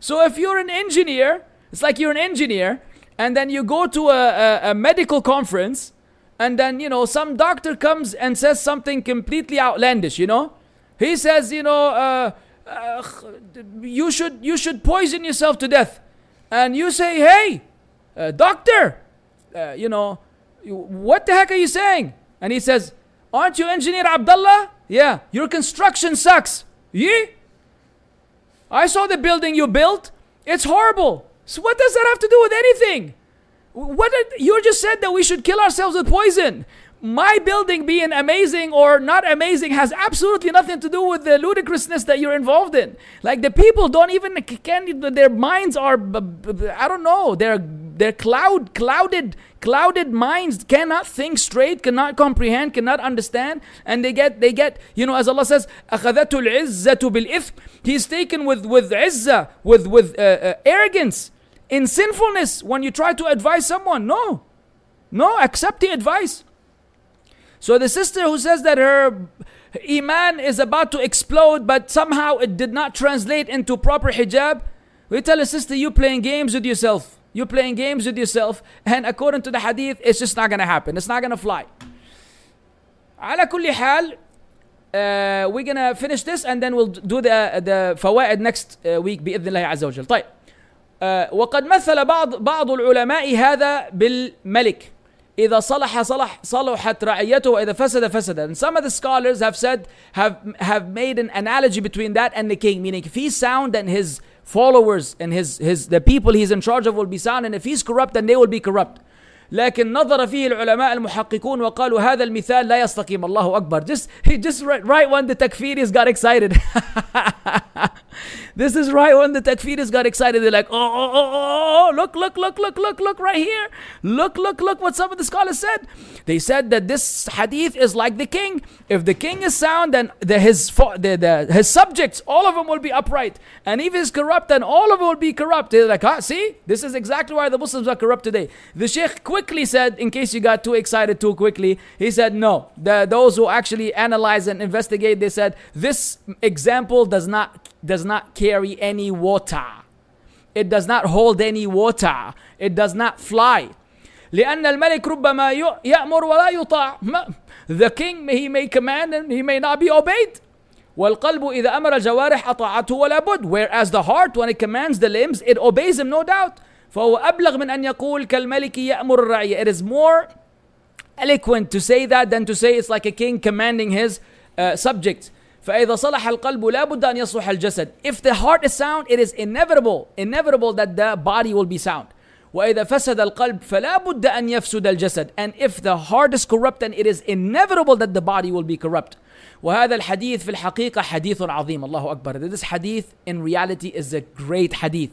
So if you're an engineer, it's like you're an engineer, and then you go to a, a, a medical conference, and then, you know, some doctor comes and says something completely outlandish, you know? He says, you know, uh, uh, you should you should poison yourself to death. And you say hey uh, doctor uh, you know what the heck are you saying? And he says aren't you engineer abdullah? Yeah your construction sucks. Yeah i saw the building you built. It's horrible. So what does that have to do with anything? What did, you just said that we should kill ourselves with poison my building being amazing or not amazing has absolutely nothing to do with the ludicrousness that you're involved in. Like the people don't even can their minds are I don't know. They're they're cloud clouded clouded minds cannot think straight cannot comprehend cannot understand. And they get they get you know as Allah says he's taken with with izzah with with uh, uh, arrogance in sinfulness when you try to advise someone. No. No accept the advice so the sister who says that her iman is about to explode, but somehow it did not translate into proper hijab, we tell a sister, you playing games with yourself. You're playing games with yourself, and according to the hadith, it's just not gonna happen. It's not gonna fly. على كل حال uh, we're gonna finish this and then we'll do the the فوائد next uh, week بإذن الله عز وجل. طيب uh, وقد مثل بعض بعض العلماء هذا بالملك إذا صلح صلح صلحت رعيته وإذا فسد فسد. And some of the scholars have said, have, have made an analogy between that and the king, meaning if he's sound then his followers and his, his the people he's in charge of will be sound and if he's corrupt then they will be corrupt. لكن نظر فيه العلماء المحققون وقالوا هذا المثال لا يستقيم الله أكبر just, just right, right when the takfiris got excited this is right when the takfiris got excited. They're like, oh, oh, oh, oh, oh, look, look, look, look, look, look right here. Look, look, look what some of the scholars said. They said that this hadith is like the king. If the king is sound, then the, his, the, the, his subjects, all of them will be upright. And if he's corrupt, then all of them will be corrupt. They're like, ah, see, this is exactly why the Muslims are corrupt today. The Sheikh quickly said, in case you got too excited too quickly, he said, no. The, those who actually analyze and investigate, they said, this example does not does not carry any water. It does not hold any water. It does not fly. لأن الملك ربما يأمر ولا يطاع The king he may command and he may not be obeyed والقلب إذا أمر الجوارح أطاعته ولا بد whereas the heart when it commands the limbs it obeys him no doubt فهو أبلغ من أن يقول كالملك يأمر الرعية it is more eloquent to say that than to say it's like a king commanding his uh, subjects فإذا صلح القلب لا بد أن يصلح الجسد if the heart is sound it is inevitable inevitable that the body will be sound وإذا فسد القلب فلا بد أن يفسد الجسد and if the heart is corrupt then it is inevitable that the body will be corrupt وهذا الحديث في الحقيقة حديث عظيم الله أكبر this hadith in reality is a great hadith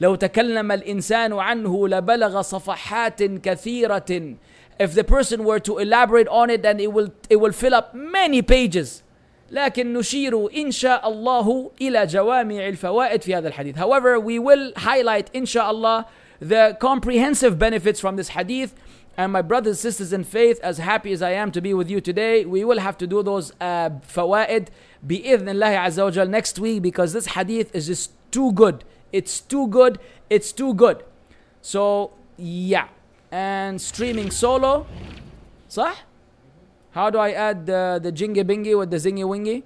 لو تكلم الإنسان عنه لبلغ صفحات كثيرة if the person were to elaborate on it then it will, it will fill up many pages لكن نشير إن شاء الله إلى جوامع الفوائد في هذا الحديث however we will highlight إن شاء الله the comprehensive benefits from this hadith and my brothers and sisters in faith, as happy as I am to be with you today, we will have to do those uh, fawaid بإذن الله عز وجل next week because this hadith is just too good. It's too good. It's too good. So, yeah. And streaming solo. صح? How do I add the, the jingy bingy with the zingy wingy?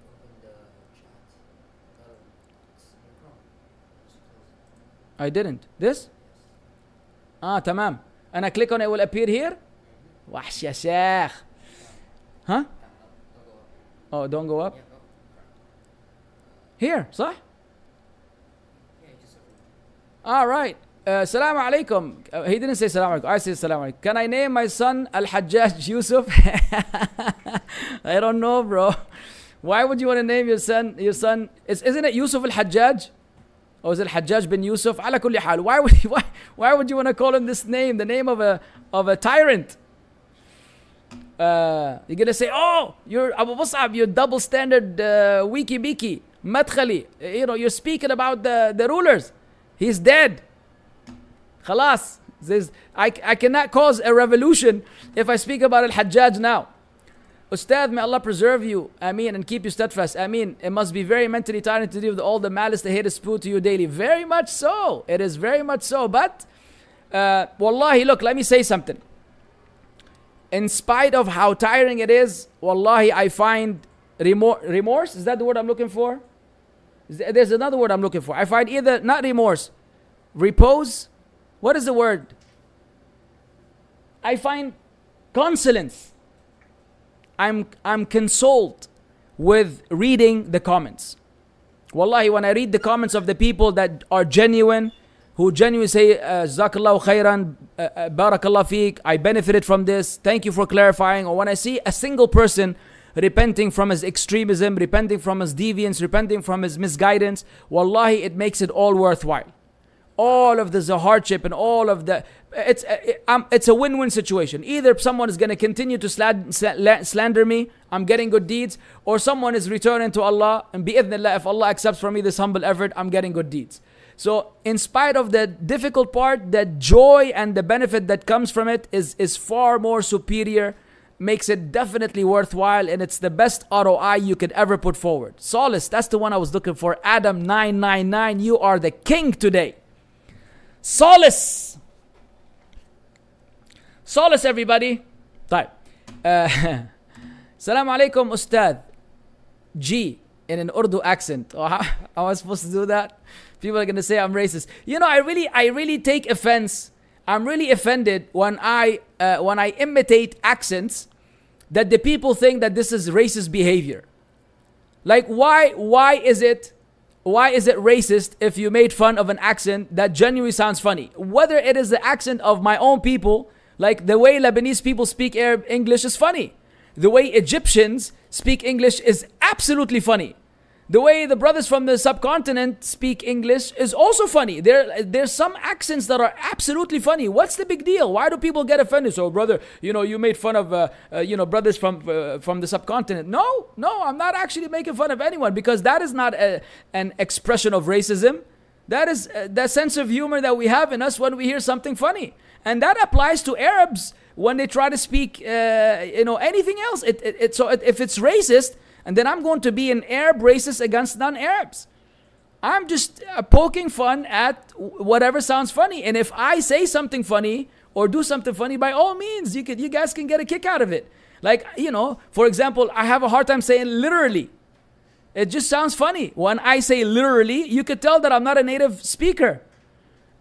I didn't. This? Ah, tamam. And I click on it, will appear here? Wash ya sheikh. Huh? Oh, don't go up? Here, صح? All right uh, salam alaikum. Uh, he didn't say salam alaikum. I said salam alaikum. Can I name my son Al Hajjaj Yusuf? I don't know, bro. Why would you want to name your son your son? Is, isn't it Yusuf Al Or is it Hajjaj bin Yusuf? Ala kulli hal. Why would why, why would you want to call him this name? The name of a of a tyrant. Uh, you're gonna say, oh, you're Abu Mus'ab, you're double standard, uh, wiki biki, madkhali. You know, you're speaking about the the rulers. He's dead. Khalas. Says, I, I cannot cause a revolution if I speak about Al Hajjaj now. Ustad, may Allah preserve you, Ameen, and keep you steadfast. Ameen. It must be very mentally tiring to deal with all the malice the haters spew to you daily. Very much so. It is very much so. But, uh, wallahi, look, let me say something. In spite of how tiring it is, wallahi, I find remor- remorse. Is that the word I'm looking for? There's another word I'm looking for. I find either, not remorse, repose. What is the word? I find consolence I'm I'm consoled with reading the comments. Wallahi, when I read the comments of the people that are genuine, who genuinely say, Zakallahu khairan, uh, uh, Barakallah feek, I benefited from this, thank you for clarifying. Or when I see a single person repenting from his extremism, repenting from his deviance, repenting from his misguidance, Wallahi, it makes it all worthwhile all of the hardship and all of the it's it, um, it's a win-win situation either someone is going to continue to slander me i'm getting good deeds or someone is returning to allah and bi'idhnillah if allah accepts from me this humble effort i'm getting good deeds so in spite of the difficult part the joy and the benefit that comes from it is is far more superior makes it definitely worthwhile and it's the best ROI you could ever put forward. Solace, that's the one I was looking for. Adam 999, you are the king today. Solace Solace everybody طيب uh, Salam alaikum Ustad G in an Urdu accent. Oh, how, how am I supposed to do that? People are gonna say I'm racist. You know, I really, I really take offense. I'm really offended when I, uh, when I imitate accents that the people think that this is racist behavior. Like, why, why is it why is it racist if you made fun of an accent that genuinely sounds funny? Whether it is the accent of my own people, like the way Lebanese people speak Arab English is funny. The way Egyptians speak English is absolutely funny. The way the brothers from the subcontinent speak English is also funny. There, there's some accents that are absolutely funny. What's the big deal? Why do people get offended? So, brother, you know, you made fun of, uh, uh, you know, brothers from uh, from the subcontinent. No, no, I'm not actually making fun of anyone because that is not a, an expression of racism. That is uh, that sense of humor that we have in us when we hear something funny, and that applies to Arabs when they try to speak, uh, you know, anything else. It, it, it so it, if it's racist and then I'm going to be an Arab racist against non Arabs. I'm just uh, poking fun at whatever sounds funny. And if I say something funny, or do something funny, by all means, you could you guys can get a kick out of it. Like, you know, for example, I have a hard time saying literally. It just sounds funny. When I say literally, you could tell that I'm not a native speaker.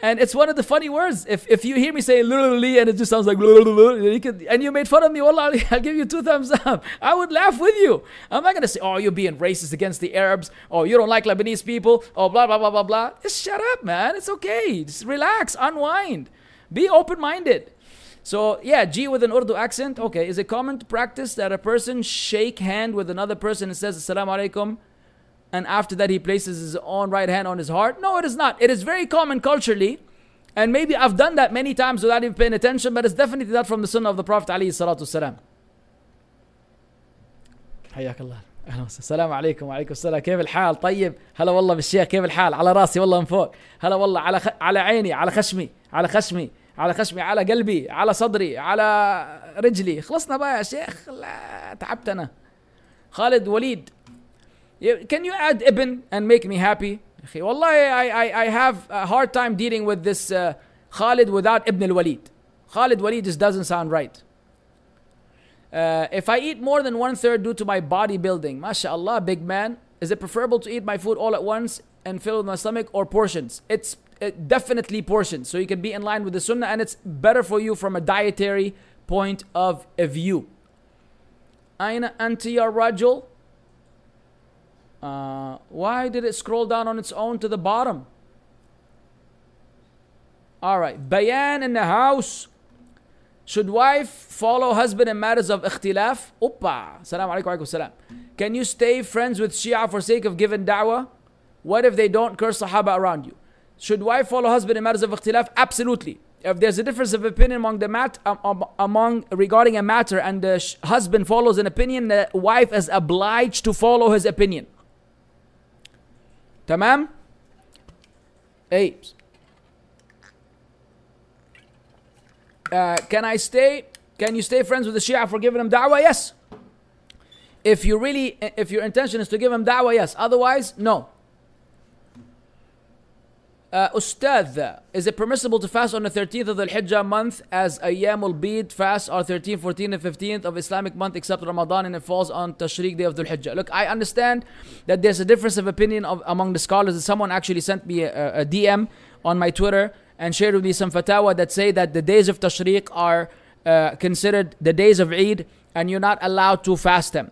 And it's one of the funny words. If, if you hear me say literally and it just sounds like you could, and you made fun of me, wallah, I'll give you two thumbs up. I would laugh with you. I'm not going to say, oh, you're being racist against the Arabs. Oh, you don't like Lebanese people. Oh, blah, blah, blah, blah, blah. Just shut up, man. It's okay. Just relax, unwind. Be open minded. So, yeah, G with an Urdu accent. Okay, is it common to practice that a person shake hand with another person and says, Assalamu alaikum? And after that he places his own right hand on his heart. No, it is not. It is very common culturally. And maybe I've done that many times without even paying attention, but it's definitely not from the sunnah of the Prophet عليه الصلاة والسلام. حياك الله أهلا وسهلا السلام عليكم وعليكم السلام كيف الحال طيب هلا والله بالشيخ كيف الحال على راسي والله من فوق هلا والله على خ... على عيني على خشمي على خشمي على خشمي على قلبي على صدري على رجلي خلصنا بقى يا شيخ لا تعبت أنا خالد وليد can you add Ibn and make me happy? Wallahi, I, I, I have a hard time dealing with this uh, Khalid without Ibn al-Walid. Khalid Walid just doesn't sound right. Uh, if I eat more than one third due to my bodybuilding, mashallah, big man, is it preferable to eat my food all at once and fill my stomach or portions? It's it uh, definitely portions. So you can be in line with the sunnah and it's better for you from a dietary point of view. أين أنت يا رجل؟ uh, why did it scroll down on its own to the bottom? All right. Bayan in the house. Should wife follow husband in matters of ikhtilaf? Uppa. Salam alaikum salam. Can you stay friends with Shia for sake of giving da'wah? What if they don't curse Sahaba around you? Should wife follow husband in matters of ikhtilaf? Absolutely. If there's a difference of opinion among the mat um, um, among regarding a matter and the husband follows an opinion, the wife is obliged to follow his opinion. تمام اي uh, can I stay can you stay friends with the Shia for giving them da'wah yes if you really if your intention is to give them da'wah yes otherwise no uh, Ustad, is it permissible to fast on the 13th of the Hijjah month as Ayyamul Bid fast are 13, 14, and 15th of Islamic month except Ramadan and it falls on Tashriq day of the Hijjah? Look, I understand that there's a difference of opinion of, among the scholars. Someone actually sent me a, a DM on my Twitter and shared with me some fatwa that say that the days of Tashriq are uh, considered the days of Eid and you're not allowed to fast them.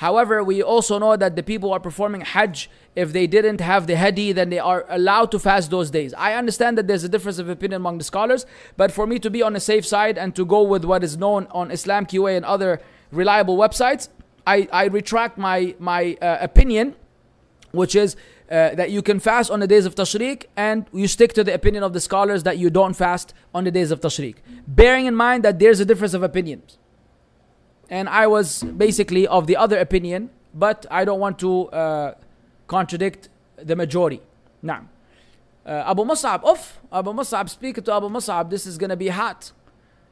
However, we also know that the people who are performing Hajj, if they didn't have the Hadi, then they are allowed to fast those days. I understand that there's a difference of opinion among the scholars, but for me to be on the safe side and to go with what is known on Islam QA and other reliable websites, I, I retract my, my uh, opinion, which is uh, that you can fast on the days of Tashriq and you stick to the opinion of the scholars that you don't fast on the days of Tashriq. Bearing in mind that there's a difference of opinions and I was basically of the other opinion, but I don't want to uh, contradict the majority. Now, uh, Abu Mus'ab, off. Abu Mus'ab, speaking to Abu Mus'ab, this is going to be hot.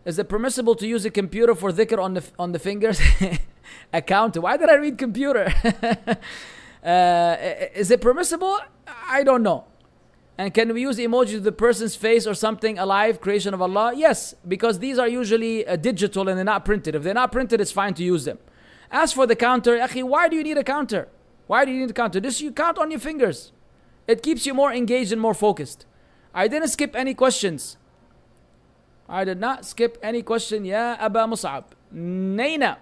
Is it permissible to use a computer for dhikr on the, on the fingers? Account. Why did I read computer? uh, is it permissible? I don't know. And can we use emojis of the person's face or something alive, creation of Allah? Yes, because these are usually uh, digital and they're not printed. If they're not printed, it's fine to use them. As for the counter, akhi, why do you need a counter? Why do you need a counter? This you count on your fingers. It keeps you more engaged and more focused. I didn't skip any questions. I did not skip any question. Ya Aba Mus'ab. Naina.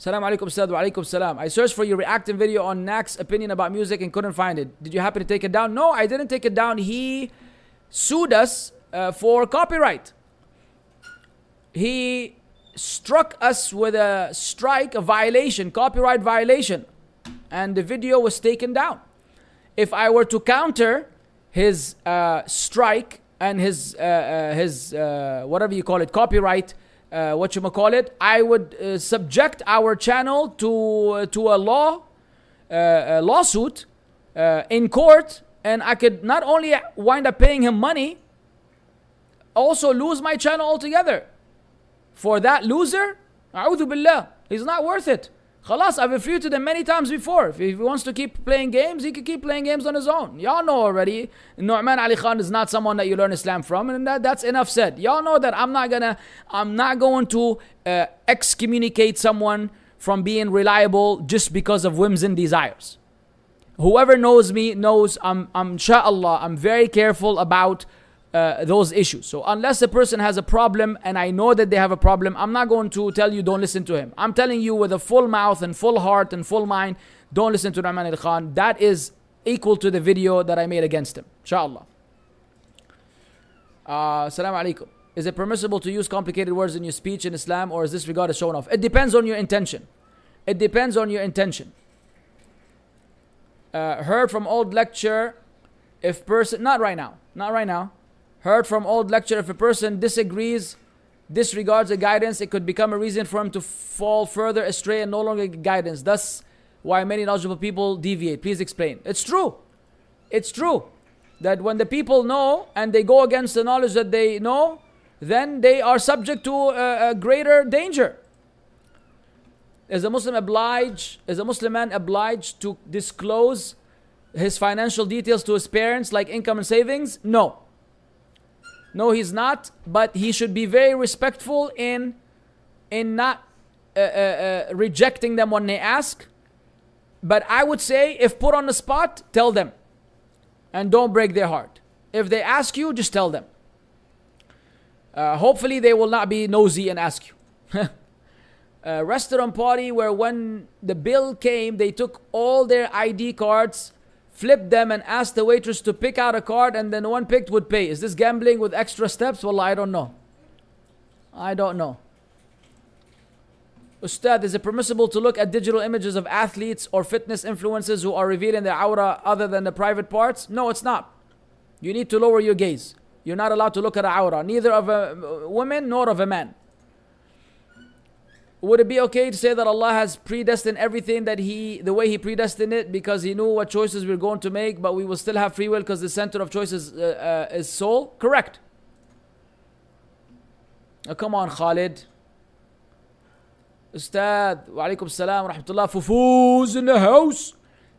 Salam alaikum Ustad wa salam. I searched for your reacting video on Nak's opinion about music and couldn't find it. Did you happen to take it down? No, I didn't take it down. He sued us uh, for copyright. He struck us with a strike, a violation, copyright violation, and the video was taken down. If I were to counter his uh, strike and his uh, uh his uh, whatever you call it, copyright uh, what you call it, I would uh, subject our channel to uh, to a law, uh, a lawsuit uh, in court, and I could not only wind up paying him money, also lose my channel altogether. For that loser, billah, he's not worth it. Khalas, I've refuted him many times before. If he wants to keep playing games, he can keep playing games on his own. Y'all know already. Nouman Ali Khan is not someone that you learn Islam from, and that, that's enough said. Y'all know that I'm not gonna, I'm not going to uh, excommunicate someone from being reliable just because of whims and desires. Whoever knows me knows I'm, I'm inshallah, I'm very careful about uh, those issues. So unless a person has a problem and I know that they have a problem, I'm not going to tell you don't listen to him. I'm telling you with a full mouth and full heart and full mind, don't listen to Rahman al Khan. That is equal to the video that I made against him. Inshallah. Uh, alaikum. Is it permissible to use complicated words in your speech in Islam or is this regarded as showing off? It depends on your intention. It depends on your intention. Uh, heard from old lecture if person not right now not right now heard from old lecture if a person disagrees disregards the guidance it could become a reason for him to fall further astray and no longer guidance. Thus why many knowledgeable people deviate. Please explain. It's true. It's true that when the people know and they go against the knowledge that they know then they are subject to a, a greater danger. Is a muslim obliged is a muslim man obliged to disclose his financial details to his parents like income and savings? No no, he's not, but he should be very respectful in in not uh, uh, uh, rejecting them when they ask. But I would say, if put on the spot, tell them, and don't break their heart. If they ask you, just tell them. Uh, hopefully, they will not be nosy and ask you. restaurant party where when the bill came, they took all their ID cards flip them and ask the waitress to pick out a card and then the one picked would pay. Is this gambling with extra steps? Well, I don't know. I don't know. Ustad, is it permissible to look at digital images of athletes or fitness influencers who are revealing their aura other than the private parts? No, it's not. You need to lower your gaze. You're not allowed to look at aura, neither of a woman nor of a man Would it be okay to say that Allah has predestined everything that He, the way He predestined it, because He knew what choices we're going to make, but we will still have free will because the center of choices uh, uh, is soul? Correct. Now come on, Khalid. Ustad, wa alaikum salam wa rahmatullah. Fufuz in the house.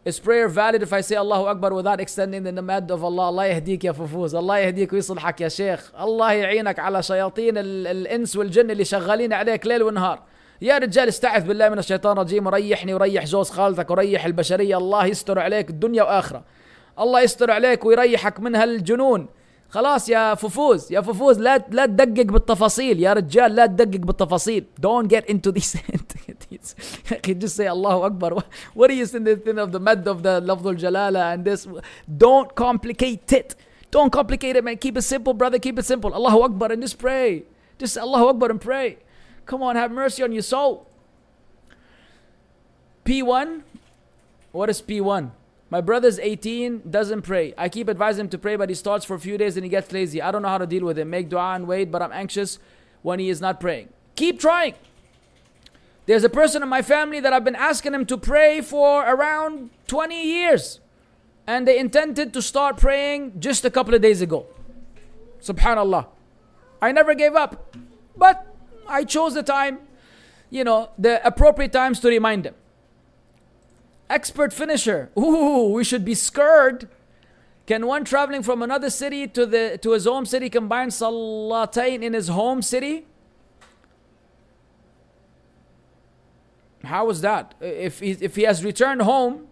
Is prayer valid if I say Allahu Akbar without extending the namad of Allah? Allah يهديك يا ففوز الله يهديك ويصلحك يا شيخ الله يعينك على شياطين الإنس والجن اللي شغالين عليك ليل ونهار يا رجال استعذ بالله من الشيطان الرجيم وريحني وريح جوز خالتك وريح البشرية. الله يستر عليك الدنيا وآخرة. الله يستر عليك ويريحك من هالجنون. خلاص يا ففوز يا ففوز لا لا تدقق بالتفاصيل يا رجال لا تدقق بالتفاصيل. Don't get into يا أخي just say الله اكبر what are you saying the thing of the mad of the لفظ الجلاله and this? Don't complicate it. Don't complicate it man. Keep it simple brother. Keep it simple. الله اكبر and just pray. Just الله اكبر and pray. Come on, have mercy on your soul. P1. What is P1? My brother's 18, doesn't pray. I keep advising him to pray, but he starts for a few days and he gets lazy. I don't know how to deal with him. Make dua and wait, but I'm anxious when he is not praying. Keep trying. There's a person in my family that I've been asking him to pray for around 20 years. And they intended to start praying just a couple of days ago. Subhanallah. I never gave up. But I chose the time, you know, the appropriate times to remind them. Expert finisher. Ooh, we should be scared. Can one traveling from another city to the to his home city combine salatain in his home city? How is that? If he, if he has returned home,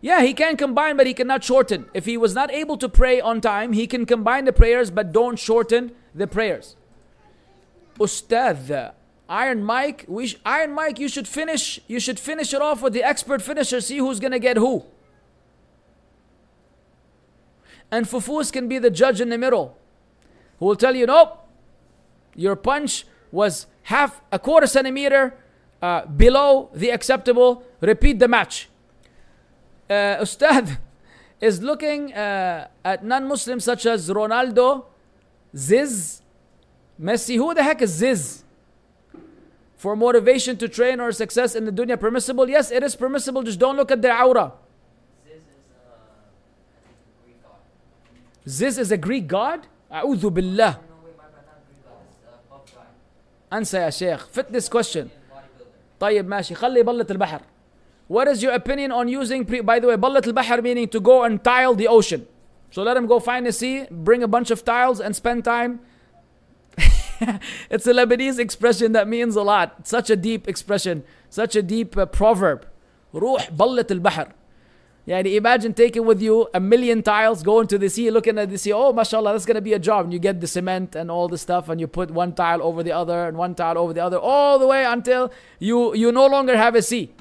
yeah, he can combine, but he cannot shorten. If he was not able to pray on time, he can combine the prayers, but don't shorten the prayers. Ustad, Iron Mike, we sh- Iron Mike, you should finish. You should finish it off with the expert finisher. See who's gonna get who. And Fufus can be the judge in the middle, who will tell you, nope, your punch was half a quarter centimeter uh, below the acceptable. Repeat the match. Uh, Ustad is looking uh, at non-Muslims such as Ronaldo, Zyzz, Messi, who the heck is Zyzz? For motivation to train or success in the dunya permissible? Yes, it is permissible. Just don't look at their aura. This is a Greek god. Zyzz is a Greek god? A'udhu billah. انسى يا شيخ fit this question طيب ماشي خلي بلة البحر what is your opinion on using pre- by the way بلة البحر meaning to go and tile the ocean so let him go find a sea bring a bunch of tiles and spend time it's a Lebanese expression that means a lot. Such a deep expression, such a deep uh, proverb. روح بلت البحر. Yeah, imagine taking with you a million tiles, going to the sea, looking at the sea, oh mashallah, that's gonna be a job. And you get the cement and all the stuff, and you put one tile over the other and one tile over the other, all the way until you you no longer have a sea.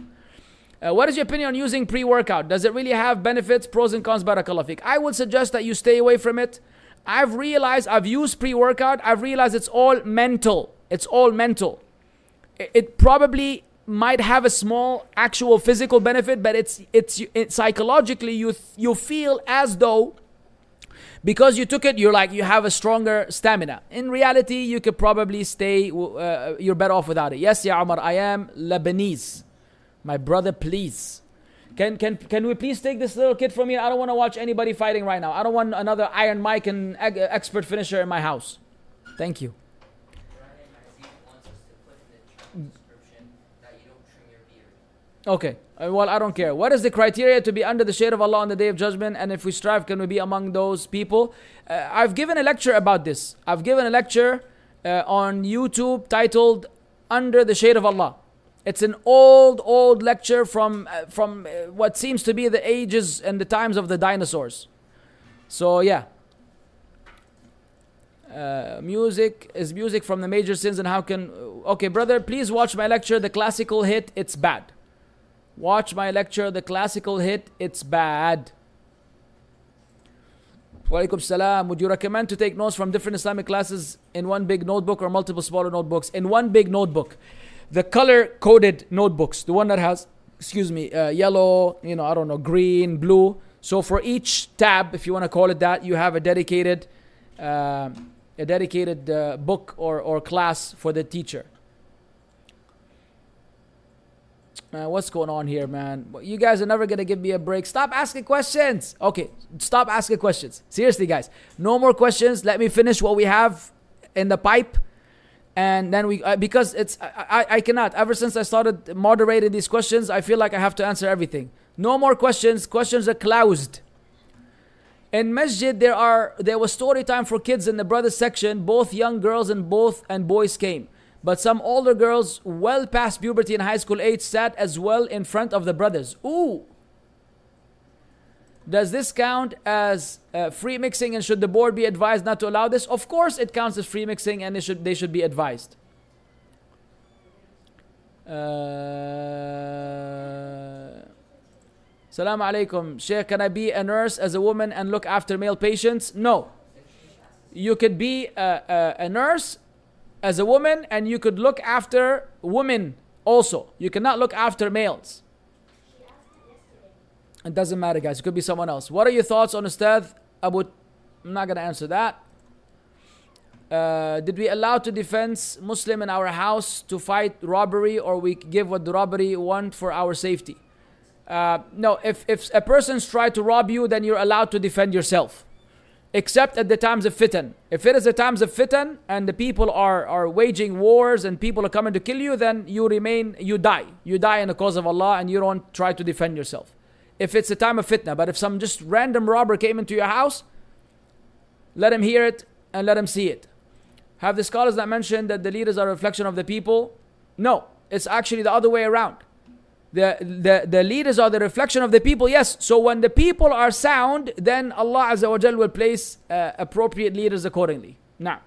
Uh, what is your opinion on using pre-workout? Does it really have benefits, pros and cons, barakallah feek? I would suggest that you stay away from it. I've realized I've used pre-workout. I've realized it's all mental. It's all mental. It, probably might have a small actual physical benefit, but it's it's it, psychologically you you feel as though because you took it, you're like you have a stronger stamina. In reality, you could probably stay. Uh, you're better off without it. Yes, Ya Omar, I am Lebanese. My brother, please. Can, can, can we please take this little kid from me? I don't want to watch anybody fighting right now. I don't want another Iron Mike and expert finisher in my house. Thank you. Okay. Uh, well, I don't care. What is the criteria to be under the shade of Allah on the day of judgment? And if we strive, can we be among those people? Uh, I've given a lecture about this. I've given a lecture uh, on YouTube titled Under the Shade of Allah. It's an old, old lecture from, uh, from uh, what seems to be the ages and the times of the dinosaurs. So, yeah. Uh, music is music from the major sins and how can okay brother please watch my lecture the classical hit it's bad Watch my lecture, The Classical Hit, It's Bad. Walaikum salam. Would you recommend to take notes from different Islamic classes in one big notebook or multiple smaller notebooks? In one big notebook. The color coded notebooks, the one that has, excuse me, uh, yellow, you know, I don't know, green, blue. So for each tab, if you want to call it that, you have a dedicated, uh, a dedicated uh, book or, or class for the teacher. Man, what's going on here, man? You guys are never gonna give me a break. Stop asking questions. Okay, stop asking questions. Seriously, guys, no more questions. Let me finish what we have in the pipe, and then we uh, because it's I, I cannot. Ever since I started moderating these questions, I feel like I have to answer everything. No more questions. Questions are closed. In masjid, there are there was story time for kids in the brothers section. Both young girls and both and boys came. But some older girls, well past puberty and high school age, sat as well in front of the brothers. Ooh! Does this count as uh, free mixing and should the board be advised not to allow this? Of course it counts as free mixing and they should, they should be advised. Uh, Salam alaikum. Sheikh, can I be a nurse as a woman and look after male patients? No. You could be a, a, a nurse as a woman and you could look after women also. You cannot look after males. It doesn't matter, guys. It could be someone else. What are your thoughts on Ustad Abu? I'm not going to answer that. Uh, did we allow to defense Muslim in our house to fight robbery or we give what the robbery want for our safety? Uh, no, if, if a person's tried to rob you, then you're allowed to defend yourself except at the times of fitan. If it is the times of fitan and the people are, are waging wars and people are coming to kill you, then you remain, you die. You die in the cause of Allah and you don't try to defend yourself. If it's a time of fitna, but if some just random robber came into your house, let him hear it and let him see it. Have the scholars that mentioned that the leaders are a reflection of the people? No, it's actually the other way around the, the, the leaders are the reflection of the people. Yes, so when the people are sound, then Allah Azza wa will place uh, appropriate leaders accordingly. Now,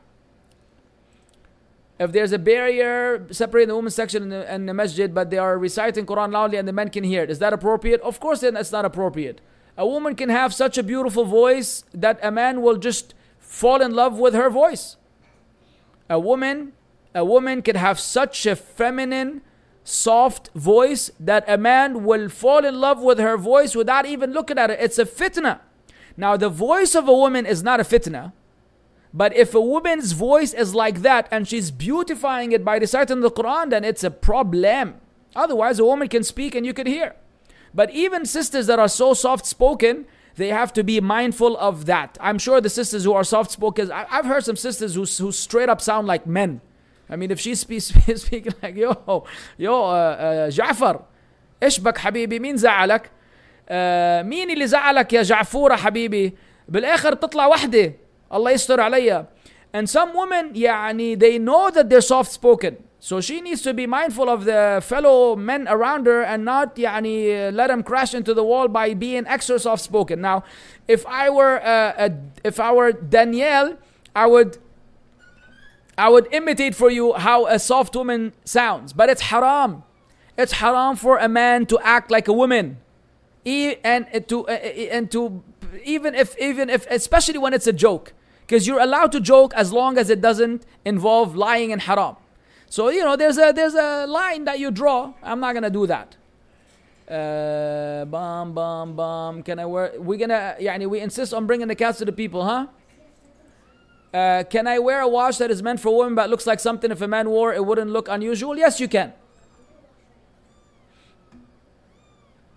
if there's a barrier separating the women's section and the, and the masjid, but they are reciting Quran loudly and the men can hear it, is that appropriate? Of course, then it's not appropriate. A woman can have such a beautiful voice that a man will just fall in love with her voice. A woman, a woman can have such a feminine, soft voice that a man will fall in love with her voice without even looking at it. It's a fitna. Now, the voice of a woman is not a fitna. But if a woman's voice is like that and she's beautifying it by reciting the Quran, then it's a problem. Otherwise, a woman can speak and you can hear. But even sisters that are so soft spoken, they have to be mindful of that. I'm sure the sisters who are soft spoken, I've heard some sisters who, who straight up sound like men I mean, if she's speak, speaking like, yo, yo, uh, uh, جعفر, ايش بك حبيبي؟ مين زعلك؟ uh, مين اللي زعلك يا جعفورة حبيبي؟ بالاخر تطلع وحدة الله يستر عليا. And some women, يعني, they know that they're soft spoken. So she needs to be mindful of the fellow men around her and not يعني, let them crash into the wall by being extra soft spoken. Now, if I were uh, a, if I were Danielle, I would I would imitate for you how a soft woman sounds, but it's haram. It's haram for a man to act like a woman, e- and to and to even if even if especially when it's a joke, Because you're allowed to joke as long as it doesn't involve lying and haram. So, you know, there's a, there's a line that you draw. I'm not going to do that. Uh, bomb, bomb, bomb. Can I wear? We're gonna, Yeah, we insist on bringing the cats to the people, huh? Uh, can I wear a watch that is meant for women but looks like something if a man wore it wouldn't look unusual? Yes, you can.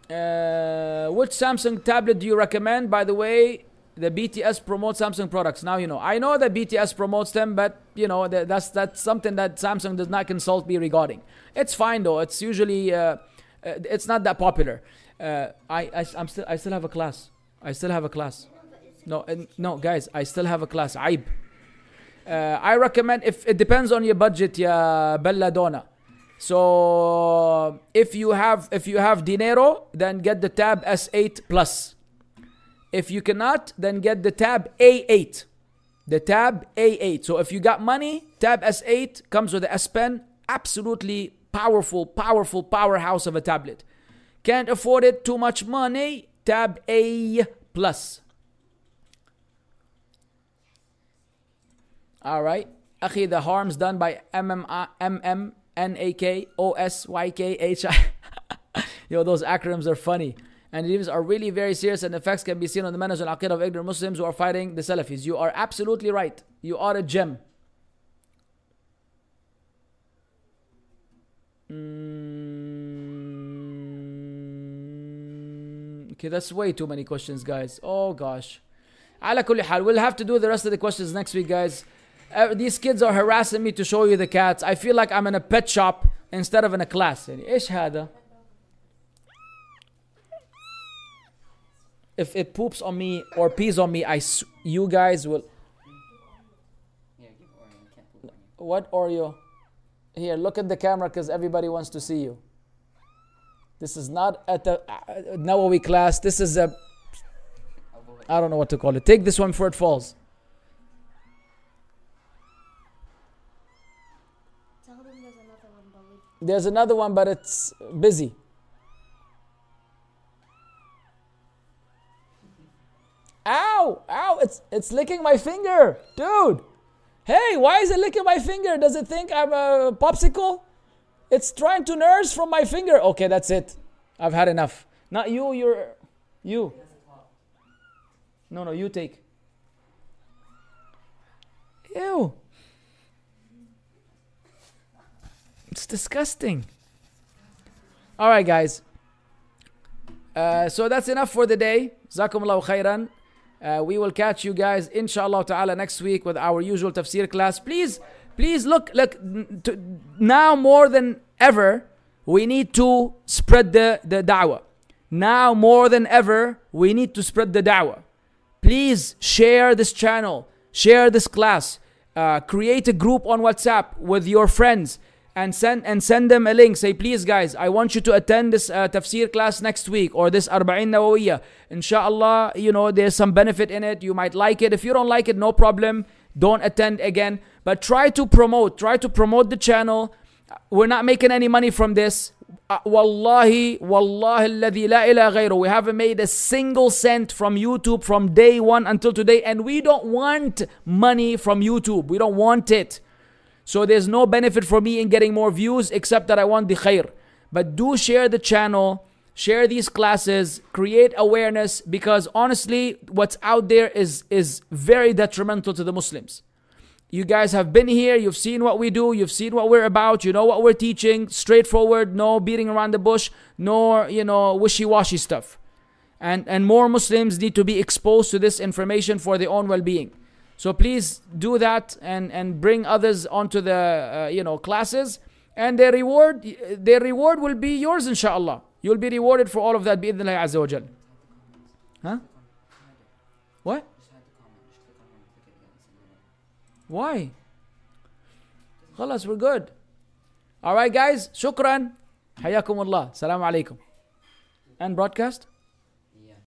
Uh, which Samsung tablet do you recommend? By the way, the BTS promotes Samsung products. Now you know. I know that BTS promotes them, but you know that, that's that's something that Samsung does not consult me regarding. It's fine though. It's usually uh, uh, it's not that popular. Uh, I, I I'm still I still have a class. I still have a class. No, uh, no, guys, I still have a class. Aib. Uh, I recommend if it depends on your budget, ya Belladonna. So if you have if you have dinero, then get the tab S8 Plus. If you cannot, then get the tab A8. The tab A8. So if you got money, tab S8 comes with the S Pen. Absolutely powerful, powerful powerhouse of a tablet. Can't afford it, too much money, tab A plus. All right. Akhi, the harms done by M-M-N-A-K-O-S-Y-K-H-I. Yo, those acronyms are funny And these are really very serious and effects can be seen on the manners and aqidah of ignorant Muslims who are fighting the Salafis. You are absolutely right. You are a gem. Mm, okay, that's way too many questions, guys. Oh gosh. على كل حال, we'll have to do the rest of the questions next week, guys. Uh, these kids are harassing me to show you the cats. I feel like I'm in a pet shop instead of in a class. يعني ايش هذا؟ If it poops on me or pees on me, I s- you guys will. Yeah, give Oreo. You can't poop on you. What Oreo? Here, look at the camera because everybody wants to see you. This is not at the uh, Nawawi class. This is a I'll go with I don't know what to call it. Take this one before it falls. Tell them there's another one, but we There's another one, but it's busy. Ow! Ow! It's it's licking my finger, dude. Hey, why is it licking my finger? Does it think I'm a popsicle? It's trying to nurse from my finger. Okay, that's it. I've had enough. Not you. You're you. No, no, you take. Ew. It's disgusting. All right, guys. Uh, so that's enough for the day. Zakumullahu khairan. Uh, we will catch you guys, inshallah ta'ala, next week with our usual tafsir class. Please, please look, look, to, now more than ever, we need to spread the, the da'wah. Now more than ever, we need to spread the da'wah. Please share this channel, share this class, uh, create a group on WhatsApp with your friends and send and send them a link. Say, please, guys, I want you to attend this uh, tafsir class next week or this Arba'in Nawawiyah. Inshallah, you know, there's some benefit in it. You might like it. If you don't like it, no problem. Don't attend again. But try to promote, try to promote the channel. We're not making any money from this. Uh, wallahi, wallahi, alladhi la ilaha ghayru. We haven't made a single cent from YouTube from day one until today, and we don't want money from YouTube. We don't want it. So there's no benefit for me in getting more views except that I want the khair. But do share the channel, share these classes, create awareness because honestly, what's out there is is very detrimental to the Muslims. You guys have been here, you've seen what we do, you've seen what we're about, you know what we're teaching, straightforward, no beating around the bush, nor, you know, wishy-washy stuff. And and more Muslims need to be exposed to this information for their own well-being. So please do that and, and bring others onto the uh, you know classes and their reward their reward will be yours inshallah. You'll be rewarded for all of that bi'idhnillah. Huh? What? Why? Khalas, we're good. All right, guys. Shukran. Hayakumullah. Salam alaikum. And broadcast.